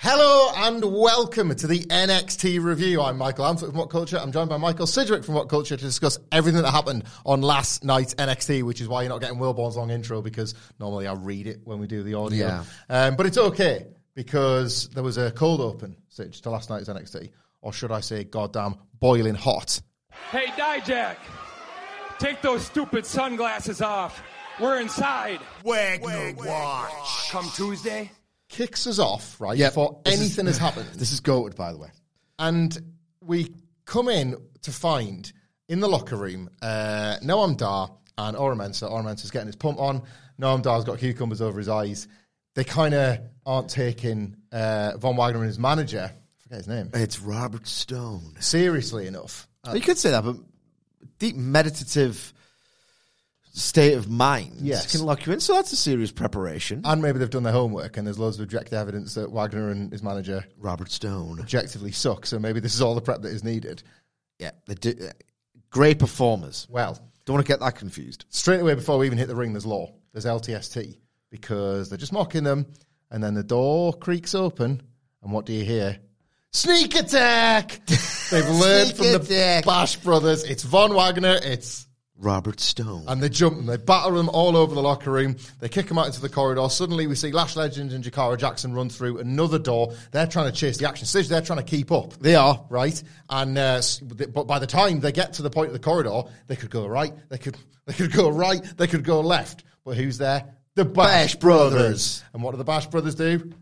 Hello and welcome to the NXT review. I'm Michael Hamflett from What Culture. I'm joined by Michael Sidgwick from What Culture to discuss everything that happened on last night's NXT, which is why you're not getting Wilborn's long intro because normally I read it when we do the audio. Yeah. Um, but it's okay because there was a cold open Sidge, to last night's NXT, or should I say, goddamn boiling hot. Hey, Dijak, take those stupid sunglasses off. We're inside. Wagner Watch. Come Tuesday. Kicks us off right Yep. before This is- anything has happened. This is goated, by the way. and we come in to find in the locker room uh, Noam Dar and Oro Mensah. Oramensa's getting his pump on. Noam Dar's got cucumbers over his eyes. They kind of aren't taking uh, Von Wagner and his manager, I forget his name, It's Robert Stone. seriously enough. Uh, you could say that, but deep meditative state of mind Yes. can lock you in. So that's a serious preparation. and maybe they've done their homework and there's loads of objective evidence that Wagner and his manager Robert Stone. objectively suck. So maybe this is all the prep that is needed. Yeah, they do, uh, great performers. Well, Don't want to get that confused. straight away before we even hit the ring, there's law. There's LTST because they're just mocking them, and then the door creaks open, and what do you hear? Sneak attack! They've learned from Sneak the. Bash brothers. It's Von Wagner. It's Robert Stone. and they jump them. They batter them all over the locker room. They kick them out into the corridor. Suddenly, we see Lash Legend and Jakara Jackson run through another door. They're trying to chase the action. Stage, they're trying to keep up they are. right? And uh, but by the time they get to the point of the corridor, they could go right, they could they could go right, they could go left. But who's there? The Bash, Bash Brothers. And what do the Bash Brothers do?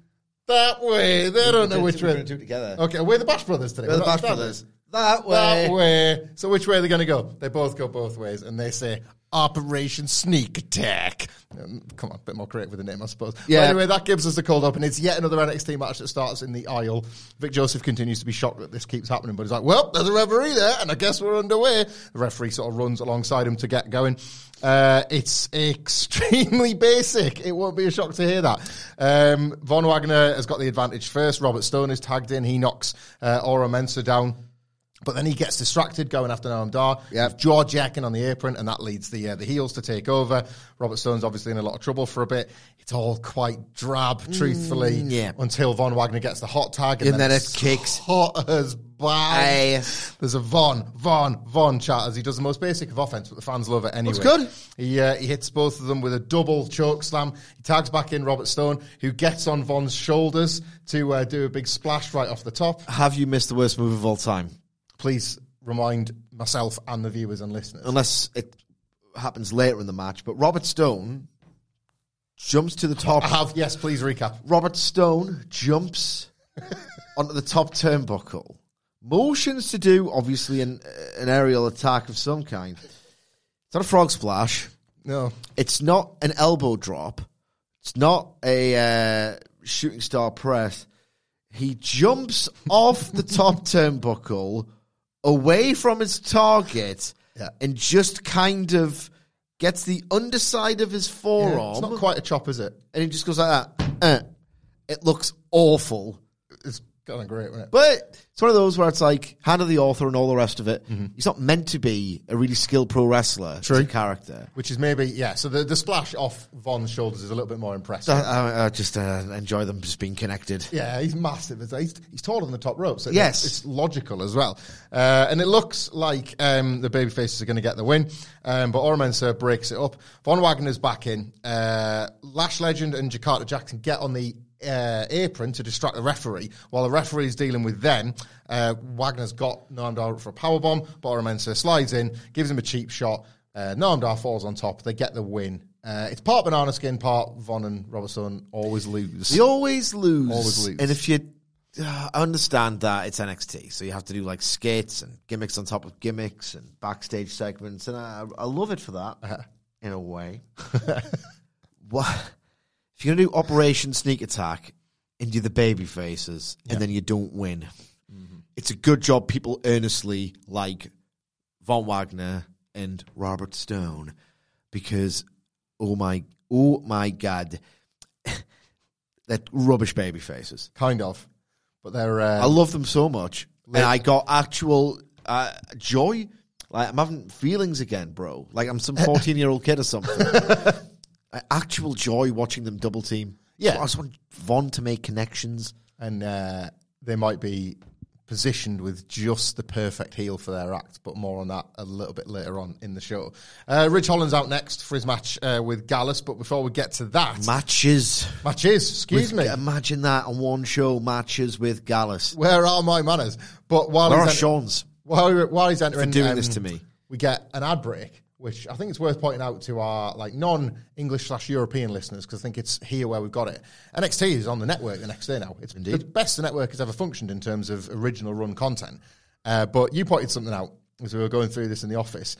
That way. They don't know We're which gonna way. do it together. Okay, we're the Bash Brothers today. We're the We're Bash not Brothers. That way. That way. So which way are they going to go? They both go both ways, and they say Operation Sneak Attack. Um, come on, a bit more creative with the name, I suppose. But Yeah. anyway, that gives us the cold open. It's yet another NXT match that starts in the aisle. Vic Joseph continues to be shocked that this keeps happening, but he's like, "Well, there's a referee there, and I guess we're underway." The referee sort of runs alongside him to get going. Uh, it's extremely basic. It won't be a shock to hear that. Um, Von Wagner has got the advantage first. Robert Stone is tagged in. He knocks uh, Oro Mensah down. But then he gets distracted going after Noam Dar. Yep. Jakara Jackson on the apron, and that leads the uh, the heels to take over. Robert Stone's obviously in a lot of trouble for a bit. It's all quite drab, truthfully, yeah. until Von Wagner gets the hot tag, and, And then it's it kicks. hot as. Aye. There's a Von, Von, Von chat as he does the most basic of offense, but the fans love it anyway. Looks good. He uh, he hits both of them with a double choke slam. He tags back in Robert Stone, who gets on Von's shoulders to uh, do a big splash right off the top. Have you missed the worst move of all time? Please remind myself and the viewers and listeners. Unless it happens later in the match. But Robert Stone jumps to the top. I have, yes, please recap. Robert Stone jumps onto the top turnbuckle, motions to do obviously an an aerial attack of some kind. It's not a frog splash. No. It's not an elbow drop. It's not a uh, shooting star press. He jumps off the top turnbuckle away from his target Yeah. and just kind of gets the underside of his forearm It's not quite a chop, is it? and he just goes like that. Uh, it looks awful. It's Kind of great, it? But it's one of those where it's like hand of the author and all the rest of it. Mm-hmm. He's not meant to be a really skilled pro wrestler. True. Character. Which is maybe yeah. So the, the splash off Von's shoulders is a little bit more impressive. I, I, I just uh, enjoy them just being connected. Yeah, he's massive. He's, he's taller than the top rope, so Yes. it's, it's logical as well. Uh, and it looks like um, the babyfaces are going to get the win, um, but Oro Mensah breaks it up. Von Wagner's back in. Uh, Lash Legend and Jakara Jackson get on the uh, apron to distract the referee, while the referee is dealing with them. Uh, Wagner's got Noam Dar for a powerbomb, but Oro slides in, gives him a cheap shot. Uh, Noam Dar falls on top. They get the win. Uh, it's part banana skin, part Von and Robert Stone always lose. They always lose. Always lose. And if you uh, I understand that it's NXT, so you have to do like skits and gimmicks on top of gimmicks and backstage segments, and I, I love it for that Uh-huh. in a way. what if you're gonna do Operation Sneak Attack and do the baby faces and then you don't win? Mm-hmm. It's a good job. People earnestly like Von Wagner and Robert Stone because oh my oh my god, they're rubbish baby faces. kind of, but they're. Um, I love them so much, and I got actual uh, joy. Like I'm having feelings again, bro. Like I'm some 14 year old kid or something. Uh, actual joy watching them double team. Yeah. I just want Von to make connections. and uh, they might be positioned with just the perfect heel for their act, but more on that a little bit later on in the show. Uh, Ridge Holland's out next for his match uh, with Gallus, but before we get to that, Matches. matches, excuse With- me, Imagine that on one show. Matches with Gallus. where are my manners? But while Where are he's enter- Sean's? while, while he's entering, um, doing this to me. we get an ad break. Which I think it's worth pointing out to our like non-English slash European listeners because I think it's here where we've got it. NXT is on the network the next day now. It's Indeed. the best the network has ever functioned in terms of original run content. Uh, but you pointed something out as we were going through this in the office.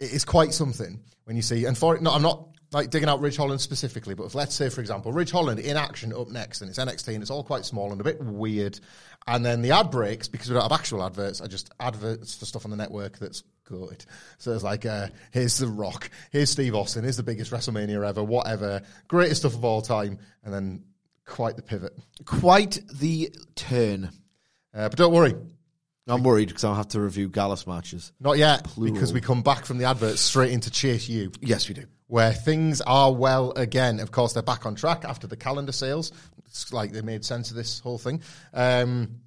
It is quite something when you see, and for it, no, I'm not like digging out Ridge Holland specifically, but if let's say, for example, Ridge Holland in action up next, and it's NXT, and it's all quite small and a bit weird, and then the ad breaks because we don't have actual adverts, are just adverts for stuff on the network that's good. So it's like, uh, here's The Rock, here's Steve Austin, here's the biggest WrestleMania ever, whatever, greatest stuff of all time, and then quite the pivot. Quite the turn. Uh, but don't worry, I'm worried because I'll have to review Gallus matches. not yet, Plural. because we come back from the adverts straight into Chase U. Yes, we do. where things are well again. Of course, they're back on track after the calendar sales. It's like they made sense of this whole thing. Um,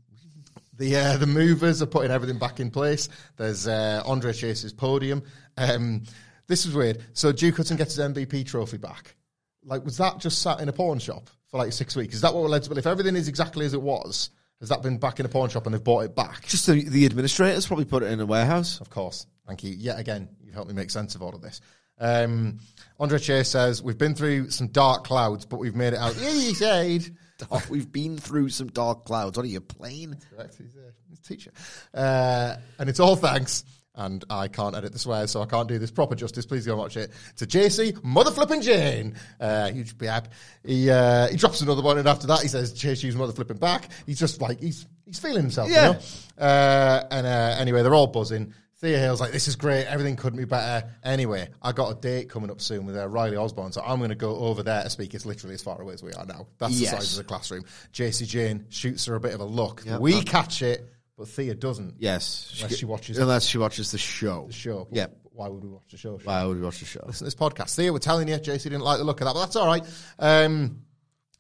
the uh, the movers are putting everything back in place. There's uh, Andre Chase's podium. Um, this is weird. So Duke Hudson gets his MVP trophy back. Like, was that just sat in a pawn shop for like six weeks? Is that what we're led to believe? If everything is exactly as it was, has that been back in a pawn shop and they've bought it back? Just the, the administrators probably put it in a warehouse. Of course. Thank you. Yet again, you've helped me make sense of all of this. Um, Andre Chase says, We've been through some dark clouds, but we've made it out. Easy side. Oh, we've been through some dark clouds. What are you playing? Correct. He's a, he's a teacher. Uh, and it's all thanks. And I can't edit the swears, so I can't do this proper justice. Please go watch it. To JC, mother flipping Jane. Uh, huge biab. He, uh, he drops another one, and after that, he says, Chase U's mother flipping back. He's just like, he's, he's feeling himself, Yeah. you know? Uh, and uh, anyway, they're all buzzing. Thea Hale's like, this is great. Everything couldn't be better. Anyway, I got a date coming up soon with uh, Riley Osborne, so I'm going to go over there to speak. It's literally as far away as we are now. That's Yes. the size of the classroom. JC Jane shoots her a bit of a look. Yeah, we that- catch it, but Thea doesn't. Yes. Unless she watches Unless she watches the show. the show. Yeah. Why would we watch the show? Why would we watch the show? Listen to this podcast. Thea, we're telling you, JC didn't like the look of that, but that's all right. Um,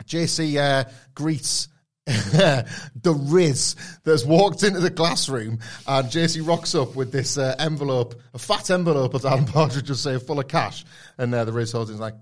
JC uh, greets the Riz that's walked into the classroom, and JC rocks up with this uh, envelope, a fat envelope, as Alan Partridge would say, full of cash. And uh, the Riz holds it like,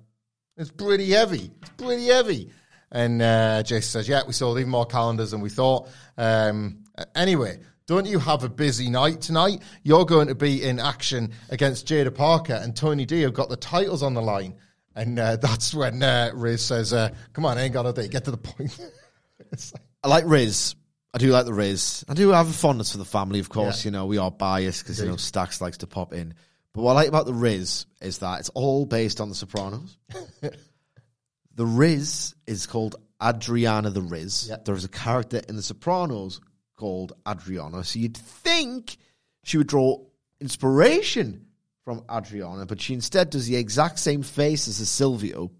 it's pretty heavy. It's pretty heavy. And uh, JC says, yeah, we sold even more calendars than we thought. Um, anyway, don't you have a busy night tonight? You're going to be in action against Jaida Parker and Tony D have got the titles on the line. And uh, that's when uh, Riz says, uh, come on, I ain't got a day. Get to the point. Like- I like Riz. I do like the Riz. I do have a fondness for the family, of course. Yeah. You know, we are biased because, you know, Stacks likes to pop in. But what I like about the Riz is that it's all based on The Sopranos. the Riz is called Adriana the Riz. Yeah. There is a character in The Sopranos called Adriana. So you'd think she would draw inspiration from Adriana, but she instead does the exact same face as a Silvio.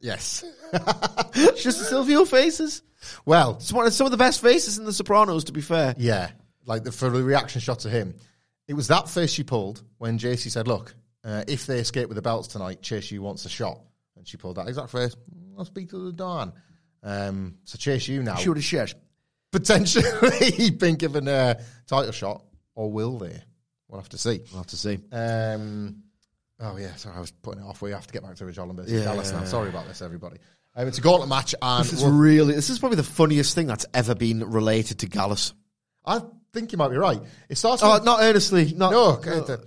Yes. Just the Silvio faces. Well, It's one of some of the best faces in The Sopranos, to be fair. Yeah, like the, for the reaction shot to him, it was that face she pulled when JC said, "Look, uh, if they escape with the belts tonight, Chase U wants a shot," and she pulled that exact face. I'll speak to the Don. Um, so Chase U now She would have shared. potentially been given a title shot, or will they? We'll have to see. We'll have to see. Um, oh yeah, sorry, I was putting it off. We have to get back to Ridge Holland versus Yeah. Gallus now. Sorry about this, everybody. Um, it's a gauntlet match, and This is really, this is probably the funniest thing that's ever been related to Gallus. I think you might be right. It starts. Oh, with- not earnestly. Not, No, okay, the-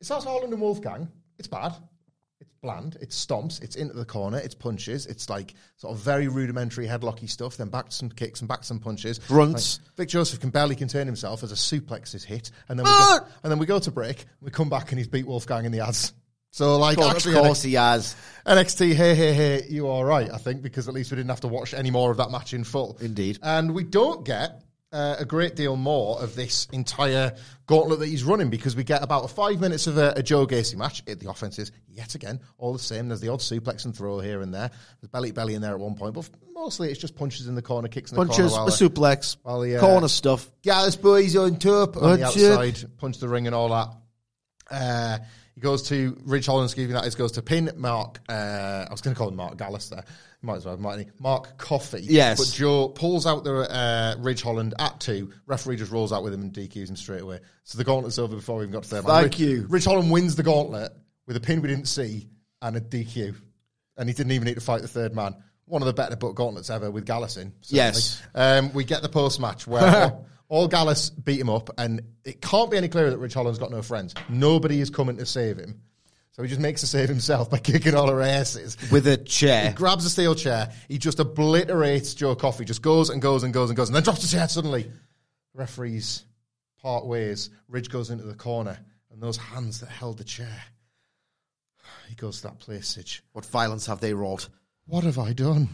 it starts Holland and Wolfgang. It's bad. It's bland. It stomps. It's into the corner. It's punches. It's like sort of very rudimentary headlocky stuff. Then back to some kicks and back to some punches. Grunts. Like, Vic Joseph can barely contain himself as a suplex is hit, and then we go, and then we go to break. We come back and he's beat Wolfgang in the ads. So like, Of actually, course he has. NXT, hey, hey, hey, you are right, I think, because at least we didn't have to watch any more of that match in full. Indeed. And we don't get uh, a great deal more of this entire gauntlet that he's running because we get about five minutes of a, a Joe Gacy match. It, the offense is, yet again, all the same. There's the odd suplex and throw here and there. There's belly to belly in there at one point, but mostly it's just punches in the corner, kicks in the Punches, corner. a suplex, while the, uh, corner stuff. Gallus boys on top on the Punch it. outside, punch the ring and all that. Uh, he goes to Ridge Holland, excuse me, that is, goes to pin Mark. Uh, I was going to call him Mark Gallus there. Might as well, mightn't he? Mark Coffey. Yes. But Joe pulls out the uh, Ridge Holland at two. Referee just rolls out with him and DQs him straight away. So the gauntlet's over before we even got to there. man. Thank Rich, you. Ridge Holland wins the gauntlet with a pin we didn't see and a DQ. And he didn't even need to fight the third man. One of the better book gauntlets ever with Gallus in. certainly. Yes. Um, we get the post match where all Gallus beat him up, and it can't be any clearer that Ridge Holland's got no friends. Nobody is coming to save him. So he just makes a save himself by kicking all her asses. With a chair. He grabs a steel chair. He just obliterates Joe Coffey. Just goes and goes and goes and goes, and then drops the chair suddenly. Referees part ways. Ridge goes into the corner, and those hands that held the chair. He goes to that place, Sidge. What violence have they wrought? What have I done?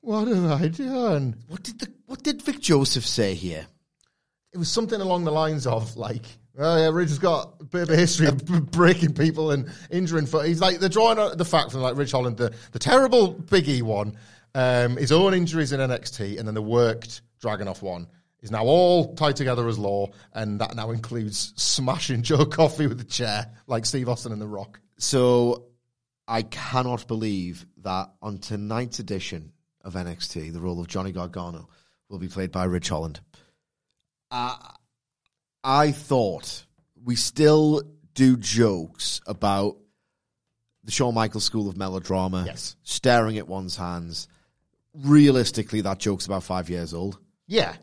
What have I done? What did the what did Vic Joseph say here? It was something along the lines of like, oh yeah, Ridge has got a bit of a history of breaking people and injuring. For he's like they're drawing out the fact from like Ridge Holland, the the terrible Big E one, um, his own injuries in NXT, and then the worked Dragon Dragunov one is now all tied together as law, and that now includes smashing Joe Coffey with a chair like Steve Austin and The Rock. So I cannot believe that on tonight's edition of NXT, the role of Johnny Gargano will be played by Ridge Holland. Uh, I thought we still do jokes about the Shawn Michaels School of Melodrama, Yes. staring at one's hands. Realistically, that joke's about five years old. Yeah,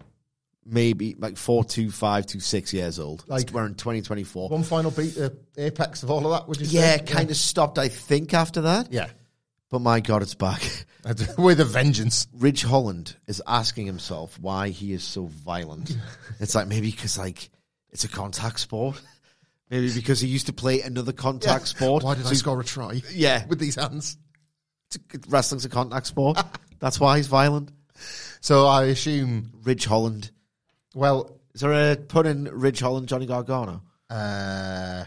Maybe like four to five to six years old. Like- we're in 2024. one final beat, the apex of all of that. Would you yeah, say? kind of stopped, I think, after that. Yeah, But my God, it's back. with a vengeance. Ridge Holland is asking himself why he is so violent. it's like maybe because like it's a contact sport. Maybe because he used to play another contact sport. Why did So I he- score a try? Yeah. with these hands. Wrestling's a contact sport. That's why he's violent. So I assume. Ridge Holland. Well, Is there a put in Ridge Holland Johnny Gargano? uh,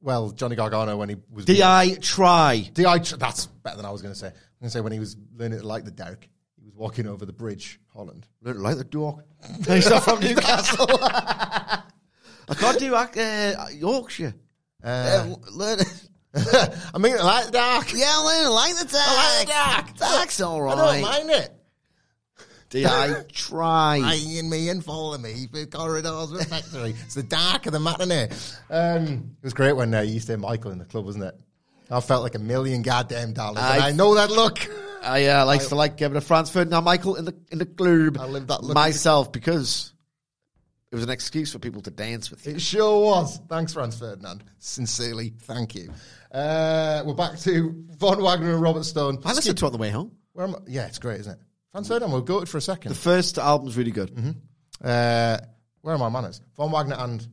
well, Johnny Gargano when he was Di try. Di. tr- That's better than I was going to say. I'm going to say when he was learning to like the Derek, he was walking over the bridge, Holland. Learn to like the dog. he's not from Newcastle. I can't do uh, Yorkshire. Uh, learn. I mean, I like the dark. Yeah, learn to like the dark. I like the dark. Dark's all I don't mind it. Di try. Eyeing me and following me through corridors of factory. It's the dark of the matinee. Um, it was great when uh, you used to hear Michael in the club, wasn't it? I felt like a million goddamn dollars. and I- I know that look. I uh, likes to like give it a Franz Ferdinand Michael in the in the club. I lived that look. myself because it was an excuse for people to dance with you. It sure was. Thanks, Franz Ferdinand. Sincerely, thank you. Uh, we're back to Von Wagner and Robert Stone. I listened to it on the way home. Where am I? Yeah, it's great, isn't it? Franz Ferdinand, we'll go it for a second. The first album's really good. Uh, where are my manners? Von Wagner and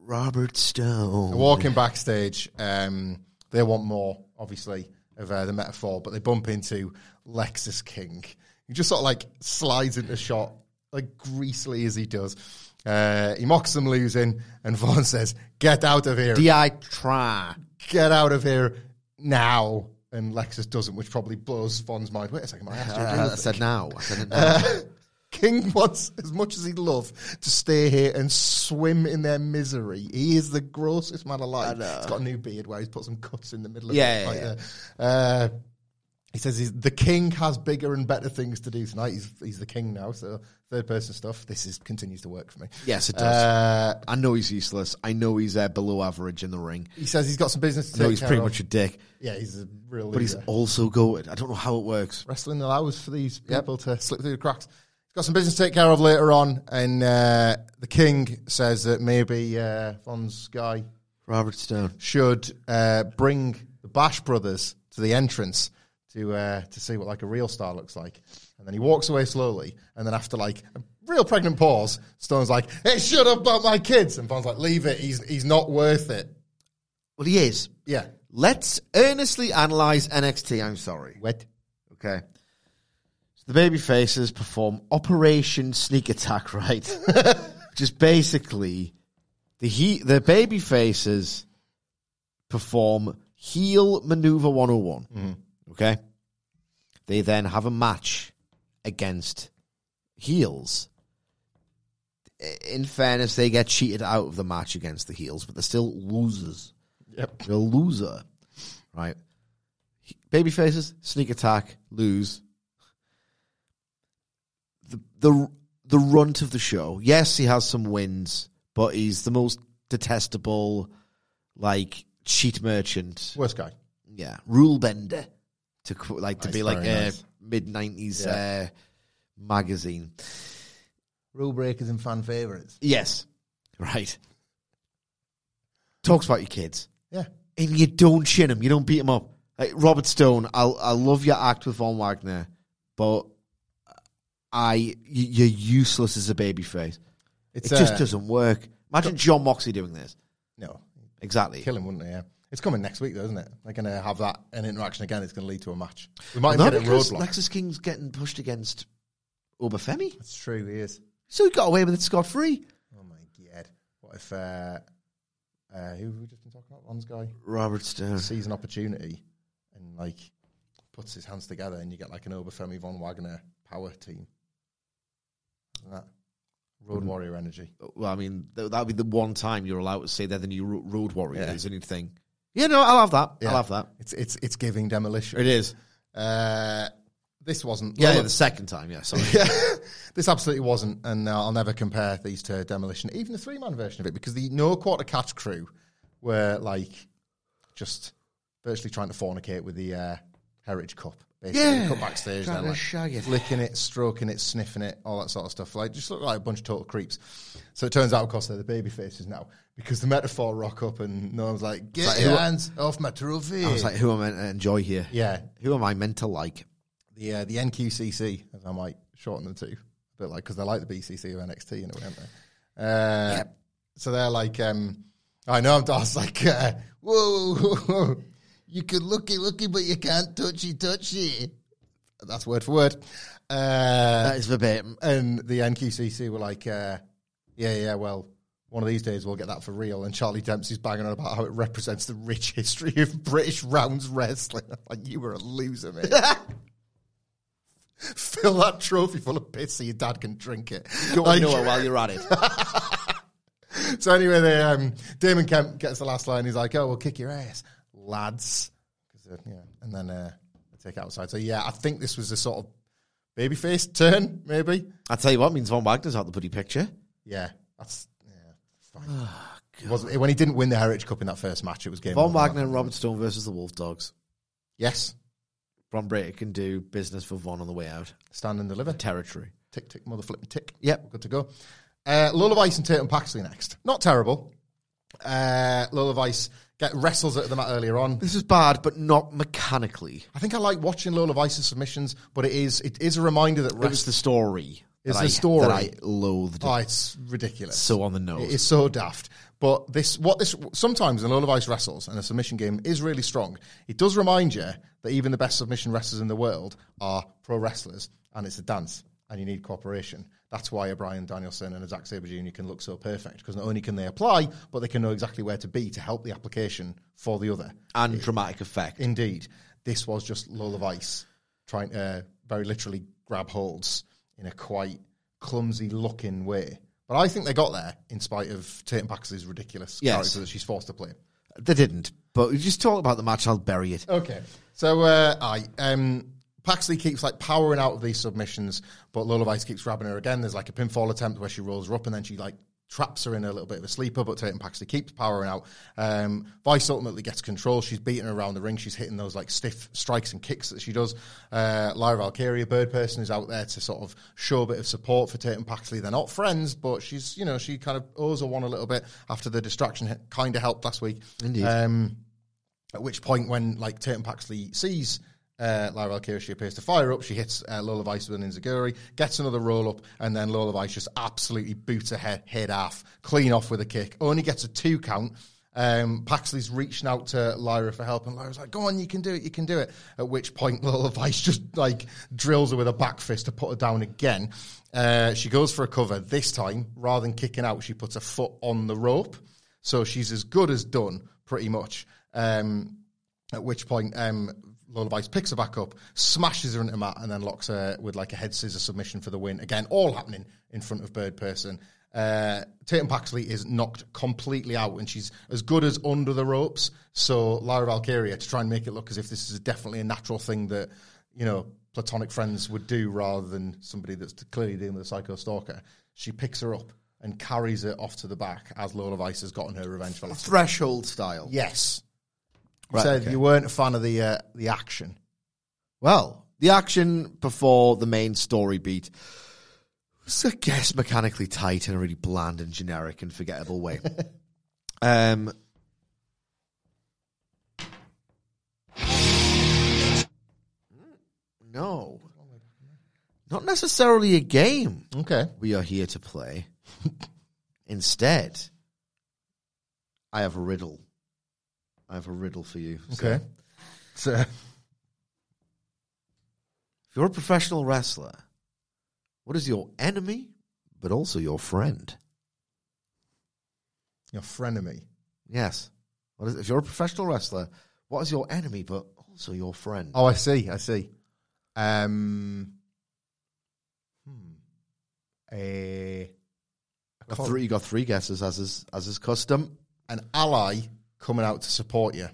Robert Stone. walking backstage. Um, they want more, obviously, of uh, the Meta-Four, but they bump into Lexis King. He just sort of like slides into shot, like greasily as he does. Uh, he mocks them losing, and Von says, "Get out of here! Di try. Get out of here now!" And Lexis doesn't, which probably blows Von's mind. Wait a second, I asked you. Uh, I said now. I said it now. King wants as much as he'd love to stay here and swim in their misery. He is the grossest man alive. He's got a new beard where he's put some cuts in the middle of Yeah, it. yeah, like yeah. that. Uh, he says he's, the king has bigger and better things to do tonight. He's, he's the king now, so third person stuff. This is continues to work for me. yes, it does. Uh, I know he's useless. I know he's uh, below average in the ring. he says he's got some business to know he's pretty of. much a dick, yeah, he's a real but he's also goated. I don't know how it works. wrestling allows for these people to slip through the cracks. He's got some business to take care of later on, and uh, the king says that maybe uh, Von's guy Robert Stone. should uh, bring the Bash brothers to the entrance to uh, to see what like a real star looks like. And then he walks away slowly, and then after like a real pregnant pause, Stone's like, "Hey, shut up about my kids," and Von's like, "Leave it. He's he's not worth it." Well, he is. Yeah, Let's earnestly analyze NXT. I'm sorry. What? Okay. So the baby faces perform Operation Sneak Attack, right? Just basically the he the baby faces perform heel maneuver 101. Okay. They then have a match against heels. In fairness, they get cheated out of the match against the heels, but they're still losers. Yep. They're a loser, right? Baby faces, sneak attack, lose. The the the runt of the show. Yes, he has some wins, but he's the most detestable, like cheat merchant. Worst guy. Yeah, rule bender to like to Nice, be like a nice. mid nineties Yeah. uh, magazine. Rule breakers and fan favorites. Yes, right. Talks about your kids. Yeah. and you don't chin him, you don't beat him up. Like Robert Stone, I I love your act with Von Wagner, but I you're useless as a babyface. It's It just uh, doesn't work. Imagine Jon Moxley doing this. No, Exactly. kill him, wouldn't they? Yeah. It's coming next week, though, isn't it? They're going to have that an interaction again. It's going to lead to a match. We might Not get a roadblock. Lexis King's getting pushed against Oba Femi, That's true. He is. so he got away with it scot free. Oh my god! What if uh, uh, who have we just been talking about? Von's guy Robert Stone. sees an opportunity and like puts his hands together, and you get like an Oba Femi von Wagner power team. Isn't that Road Warrior energy? Well, I mean, that would be the one time you're allowed to say they're the new Ro- Road Warriors Yeah. anything. Yeah, no, I love that. Yeah. I love that. It's it's it's giving demolition. It is. Uh, this wasn't. Yeah, yeah, the second time. Yeah, sorry. Yeah, this absolutely wasn't, and uh, I'll never compare these to Demolition, even the three man version of it, because the no quarter catch crew were like just virtually trying to fornicate with the uh, Heritage Cup. Basically, Yeah, come backstage, they're like it. licking it, stroking it, sniffing it, all that sort of stuff. Like just look like a bunch of total creeps. So it turns out, of course, they're the baby faces now because the Meta-Four rock up, and no one's like, "Get like, your hands off my trophy." I was like, who am I meant to enjoy here? "Yeah, Who am I meant to like? the uh, the NQCC, as I might shorten them to, a bit like because they're like the BCC of NXT in a way, aren't they? Uh, So they're like, um, I know, I'm I was like, uh, whoa, whoa, whoa, you can looky looky, but you can't touchy touchy. That's word for word. Uh, That is verbatim. and the NQCC were like, uh, yeah, yeah, well, one of these days we'll get that for real. And Charlie Dempsey's banging on about how it represents the rich history of British rounds wrestling. like, you were a loser, mate. Fill that trophy full of piss so your dad can drink it. Don't Like- know it while you're at it. so anyway, they, um, Damon Kemp gets the last line. He's like, "Oh, we'll kick your ass, lads," 'Cause, uh, yeah, and then uh, take it outside. So yeah, I think this was a sort of babyface turn, maybe. I tell you what, means Von Wagner's out the bloody picture. Yeah, that's yeah, fine. It wasn't when he didn't win the Heritage Cup in that first match. It was game. Von. Wagner and Robert Stone versus the Wolf Dogs. Yes, Bron Breakker can do business for Von on the way out. stand and deliver. Territory. Tick tick, mother flipping tick. Yep. good to go. Uh, Lola Vice and Tatum Paxley next. Not terrible. Uh, Lola Vice get wrestles at the mat earlier on. This is bad, but not mechanically. I think I like watching Lola Vice's submissions, but it is it is a reminder that It was the story. It's the I- story. that I loathed. oh, it's ridiculous. so on the nose. It is so daft. But this, what this, sometimes when Lola Vice wrestles and a submission game is really strong, it does remind you that even the best submission wrestlers in the world are pro wrestlers and it's a dance and you need cooperation. That's why a Bryan Danielson and a Zack Sabre Jr. can look so perfect because not only can they apply, but they can know exactly where to be to help the application for the other. and dramatic effect. Indeed. this was just Lola Vice trying to very literally grab holds in a quite clumsy looking way. But I think they got there in spite of Tatum Paxley's ridiculous Yes. character that she's forced to play. They didn't. But we just talk about the match. I'll bury it. Okay. So uh, I um Paxley keeps like powering out of these submissions, but Lola Vice keeps grabbing her again. There's like a pinfall attempt where she rolls her up and then she like traps her in a little bit of a sleeper, but Tatum Paxley keeps powering out. Um, Vice ultimately gets control. She's beating her around the ring. She's hitting those like stiff strikes and kicks that she does. Uh, Lyra Valkyria, Bird Person, is out there to sort of show a bit of support for Tatum Paxley. They're not friends, but she's, you know, she kind of owes her one a little bit after the distraction kind of helped last week. Indeed. Um, at which point, when like Tatum Paxley sees uh, Lyra Valkyria, she appears to fire up. She hits uh, Lola Vice with an enzuigiri, gets another roll up, and then Lola Vice just absolutely boots her head, head off, clean off with a kick. Only gets a two count. Um, Paxley's reaching out to Lyra for help, and Lyra's like, "Go on, you can do it, you can do it." At which point, Lola Vice just like drills her with a back fist to put her down again. Uh, she goes for a cover this time, rather than kicking out, she puts a foot on the rope, so she's as good as done, pretty much. Um, at which point, um, Lola Vice picks her back up, smashes her into the mat, and then locks her with like a head scissor submission for the win. Again, all happening in front of Bird Person. Uh, Tatum Paxley is knocked completely out, and she's as good as under the ropes. So Lyra Valkyria, to try and make it look as if this is definitely a natural thing that you know platonic friends would do, rather than somebody that's clearly dealing with a psycho stalker, she picks her up and carries her off to the back as Lola Vice has gotten her revenge for last. Threshold style. Yes, Right, said okay. you weren't a fan of the uh, the action. Well, the action before the main story beat was, I guess, mechanically tight in a really bland and generic and forgettable way. um, no, not necessarily a game Okay. we are here to play. Instead, I have a riddle. I have a riddle for you. Okay. So, If you're a professional wrestler, what is your enemy, but also your friend? your frenemy. Yes. What is, if you're a professional wrestler, what is your enemy, but also your friend? Oh, I see. I see. Um. Hmm. A, a Got three, you got three guesses as is as is custom. an ally coming out to support you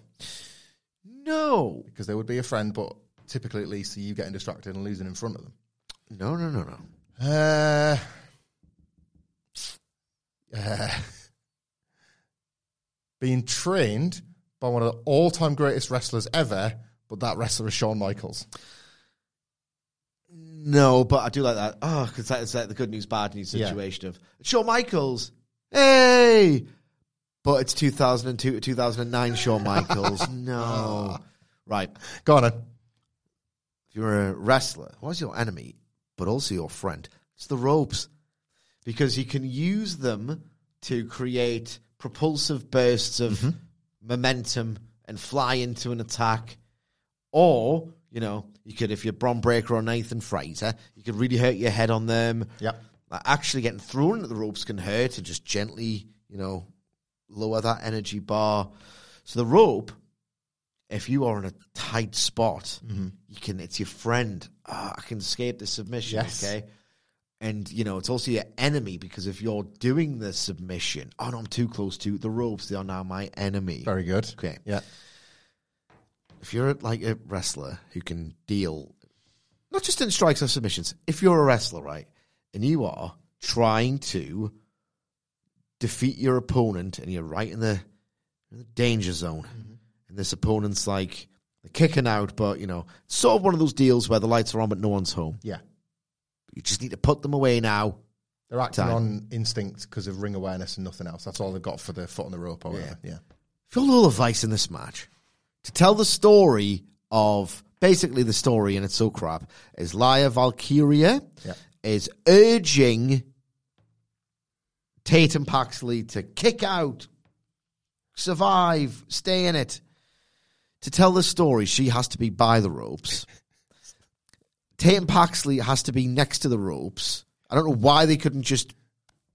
No, because they would be a friend, but typically at least you getting distracted and losing in front of them. no, no, no, no. Uh, uh, being trained by one of the all-time greatest wrestlers ever, but that wrestler is Shawn Michaels. No, but I do like that. Oh, because that is like the good news, bad news Yeah. situation of Shawn Michaels. Hey, but it's 2002 to 2009. Shawn Michaels. no, right. Go on, then. If you're a wrestler, what's your enemy, but also your friend? It's the ropes. Because you can use them to create propulsive bursts of mm-hmm. momentum and fly into an attack. Or, you know, you could, if you're Bron Breakker or Nathan Frazer, you could really hurt your head on them. Yep. Like, actually getting thrown into the ropes can hurt and just gently, you know, lower that energy bar. So the rope, if you are in a tight spot, you can. It's your friend. Ah, I can escape the submission. Yes. Okay. And you know it's also your enemy because if you're doing the submission, oh no, I'm too close to the ropes. They are now my enemy. Very good. Okay. Yeah. If you're like a wrestler who can deal, not just in strikes or submissions, if you're a wrestler, right, and you are trying to defeat your opponent and you're right in the, in the danger zone, mm-hmm. and this opponent's like they're kicking out, but you know, sort of one of those deals where the lights are on but no one's home. Yeah. You just need to put them away now. They're acting Time. on instinct because of ring awareness and nothing else. That's all they've got for the foot on the rope or whatever. Yeah. all the Vice in this match to tell the story of basically the story, and it's so crap, is Lyra Valkyria Yeah. is urging Tatum Paxley to kick out, survive, stay in it. To tell the story, she has to be by the ropes. Tatum Paxley has to be next to the ropes. I don't know why they couldn't just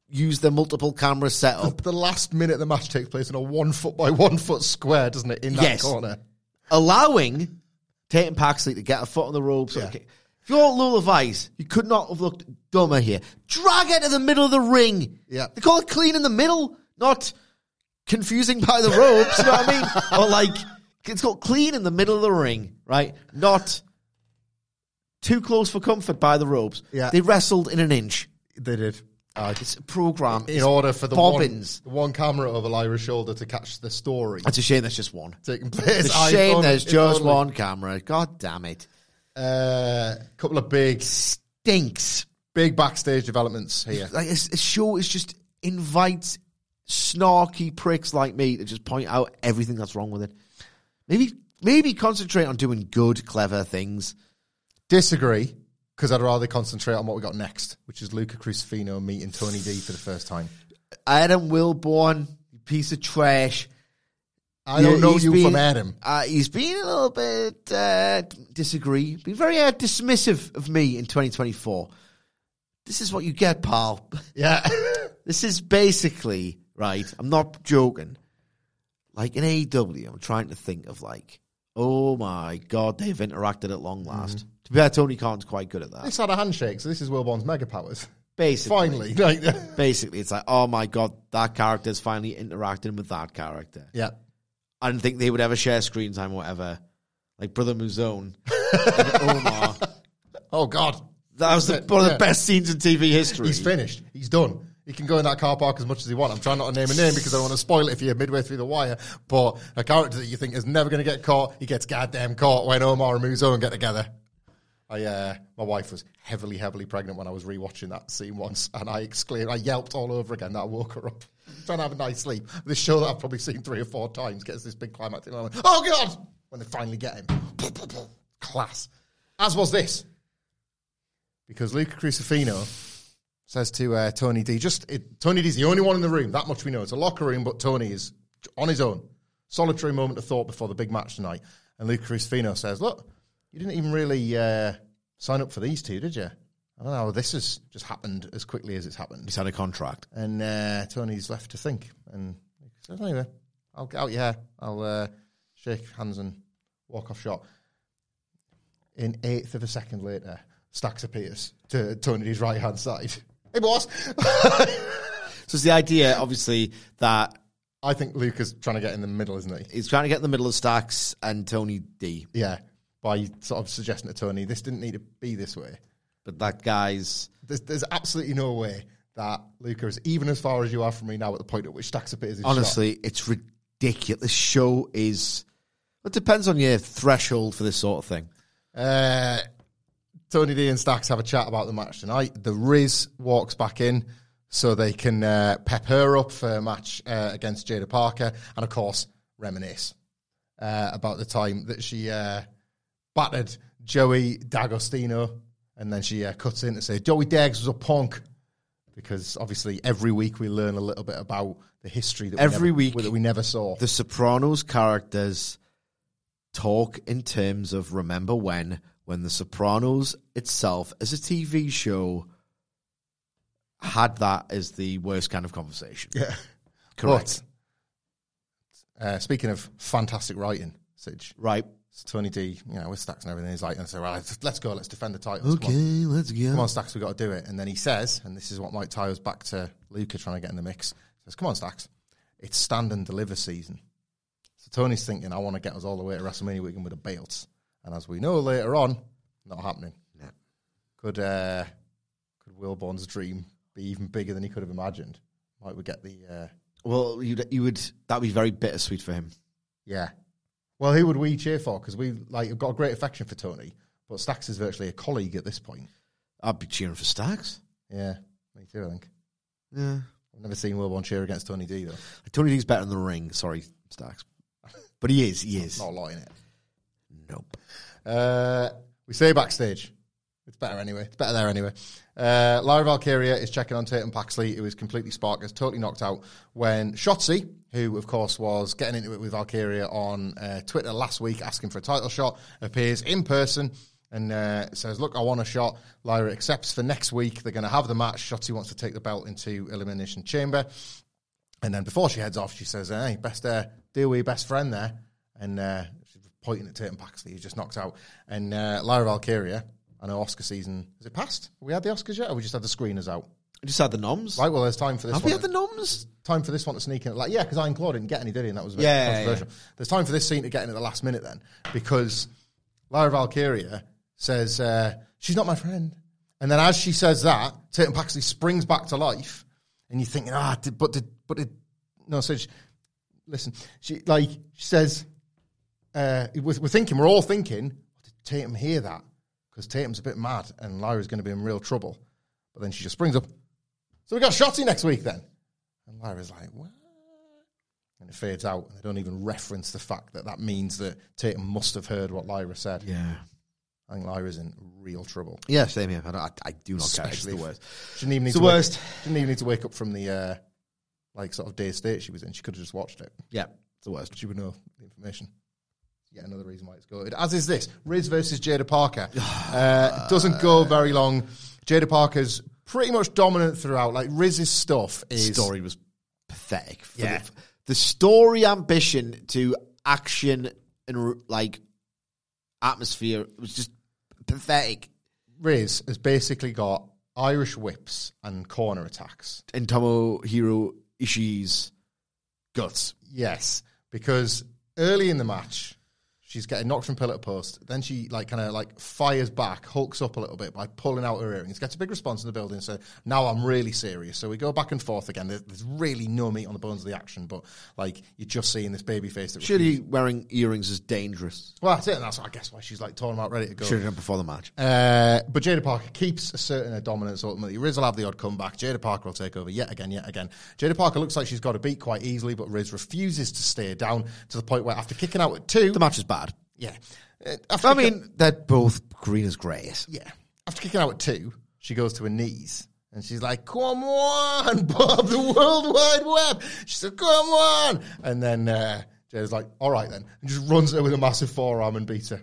use their multiple camera setup. The last minute the match takes place in a one foot by one foot square, doesn't it? In that Yes. corner. allowing Tatum Paxley to get a foot on the ropes. Yeah. Okay. If you're Lola Vice, you could not have looked dumber here. Drag her to the middle of the ring. Yeah. They call it clean in the middle, not confusing by the ropes. you know what I mean? Or like, it's called clean in the middle of the ring, right? Not too close for comfort by the ropes. Yeah. They wrestled in an inch. They did. Uh, It's a program. in order for the bobbins. One, the one camera over Lyra's shoulder to catch the story It's a shame there's just one. taking place. It's a shame iPhone, there's just only- one camera. God damn it. Uh, couple of big, Stinks. big backstage developments here. Like, a, a show is just invites snarky pricks like me to just point out everything that's wrong with it. Maybe, maybe concentrate on doing good, clever things. Disagree because I'd rather concentrate on what we got next, which is Luca Crusifino meeting Tony D for the first time. Adam Wilborn, piece of trash. I don't know you been- from Adam. Uh, he's been a little bit uh, disagree, been very uh, dismissive of me in 2024. This is what you get, pal. Yeah. This is basically right. I'm not joking. Like in AEW, I'm trying to think of like, oh my god, they've interacted at long last. To be fair, Tony Khan's quite good at that. this had a handshake, so this is Wilborn's mega powers. Basically, Finally. Like, basically, it's like, oh my god, that character's finally interacting with that character. yeah. I didn't think they would ever share screen time or whatever. Like Brother Mouzone and Omar. Oh, God. That was the, one of the yeah. best scenes in TV history. He's finished. He's done. He can go in that car park as much as he wants. I'm trying not to name a name because I don't want to spoil it if you're midway through the wire. But a character that you think is never going to get caught, he gets goddamn caught when Omar and Muzo get together. I, uh, my wife was heavily, heavily pregnant when I was rewatching that scene once, and I exclaimed, I yelped all over again. That I woke her up, trying to have a nice sleep. This show that I've probably seen three or four times gets this big climactic moment. Oh God! When they finally get him, class. As was this, because Luca Crusifino says to uh, Tony D, just it, Tony D's the only one in the room. That much we know. It's a locker room, but Tony is on his own. Solitary moment of thought before the big match tonight. And Luca Crusifino says, "Look, you didn't even really uh, sign up for these two, did you? I don't know. This has just happened as quickly as it's happened." He's had a contract. And uh, Tony's left to think. And he says, "Anyway, I'll get out your hair. I'll uh, shake hands and walk off shot." In eighth of a second later, Stacks appears to Tony D's right hand side. Hey, boss. So it's the idea, obviously, that I think Luke is trying to get in the middle, isn't he? he's trying to get in the middle of Stacks and Tony D. Yeah, by sort of suggesting to Tony, this didn't need to be this way. But that guy's There's, there's absolutely no way that Luca is even as far as you are from me now at the point at which Stacks appears. In honestly, it's ridiculous. The show is. It depends on your threshold for this sort of thing. Uh, Tony D and Stacks have a chat about the match tonight. The Riz walks back in so they can uh, pep her up for a match uh, against Jaida Parker, and of course reminisce uh, about the time that she uh, battered Joey D'Agostino, and then she uh, cuts in to say Joey Dags was a punk. Because obviously, every week we learn a little bit about the history that we Every never, week. that we never saw. The Sopranos characters talk in terms of remember when, when The Sopranos itself, as a TV show, had that as the worst kind of conversation. Yeah. Correct. But, uh, speaking of fantastic writing, Sidge, right. Tony D, you know, with Stacks and everything, he's like, and so, right, let's, go, let's defend the titles. Come. Okay, let's go. Come on, Stacks, we've got to do it. And then he says, and this is what might tie us back to Luca trying to get in the mix. Says, come on, Stacks, it's stand and deliver season. So Tony's thinking, I want to get us all the way to WrestleMania weekend with the belts. And as we know later on, not happening. Could, uh, could Wilborn's dream be even bigger than he could have imagined? Might we get the, uh, Well, you'd, you would. That'd be very bittersweet for him. yeah. Well, who would we cheer for? Because we like have got a great affection for Tony, but Stacks is virtually a colleague at this point. I'd be cheering for Stacks. Yeah, me too. I think. Yeah. I've never seen Wilborn cheer against Tony D though. Tony D's better in the ring. Sorry, Stacks. But he is. He is. Not a lot it. Nope. Uh, we say backstage. Better anyway. It's better there anyway. Uh, Lyra Valkyria is checking on Tatum Paxley, who is completely sparked, is totally knocked out when Shotzi, who of course was getting into it with Valkyria on uh, Twitter last week, asking for a title shot, appears in person and uh, says, "Look, I want a shot." Lyra accepts for next week. They're going to have the match. Shotzi wants to take the belt into Elimination Chamber, and then before she heads off, she says, "Hey, best uh, deal with your best friend there," and uh, she pointing at Tatum Paxley, who's just knocked out. And uh, Lyra Valkyria, I know Oscar season, is it past? Have we had the Oscars yet, or we just had the screeners out? We just had the noms. Right, well, there's time for this Have one. we had the noms? time for this one to sneak in. Like, yeah, because Iron Claw didn't get any, did he? And that was a bit Yeah, yeah, controversial. There's time for this scene to get in at the last minute then, because Lyra Valkyria says, uh, she's not my friend. And then as she says that, Tatum Paxley springs back to life, and you're thinking, ah, did, but did, but did, no, so she, listen, she, like, she says, uh, we're, we're thinking, we're all thinking, did Tatum hear that? Because Tatum's a bit mad, and Lyra's going to be in real trouble. But then she just springs up, so we got Shotzi next week then. And Lyra's like, what? And it fades out, and they don't even reference the fact that that means that Tatum must have heard what Lyra said. Yeah. I think Lyra's in real trouble. Yeah, same here. I, don't, I, I do not care. It's the worst. She didn't even need It's to the wake- worst. didn't even need to wake up from the uh, like sort of day state she was in. She could have just watched it. Yeah, it's the worst. She would know the information. Yet another reason why it's goated. As is this Riz versus Jaida Parker. Uh, doesn't go very long. Jaida Parker's pretty much dominant throughout. Like Riz's stuff is story was pathetic. Yeah. The, the story ambition to action and like atmosphere was just pathetic. Riz has basically got Irish whips and corner attacks. And Tomohiro Ishii's guts. Yes, because early in the match, she's getting knocked from pillar to post. Then she like kind of like fires back, hulks up a little bit by pulling out her earrings. Gets a big response in the building. So now I'm really serious. So we go back and forth again. There's, there's really no meat on the bones of the action, but like you're just seeing this baby face. That Surely wearing earrings is dangerous. well, that's it. And that's I guess why she's like torn them out, ready to go. Should have done before the match. Uh, but Jaida Parker keeps asserting her dominance ultimately. Riz will have the odd comeback. Jaida Parker will take over yet again, yet again. Jaida Parker looks like she's got a beat quite easily, but Riz refuses to stay down to the point where after kicking out at two, The match is bad. Yeah. Uh, I mean, they're both green as grays. yeah. After kicking out at two, she goes to her knees and she's like, "Come on, Bob, the World Wide Web." She said, "Come on," and then uh, Jaida's like, "All right then," and just runs her with a massive forearm and beats her.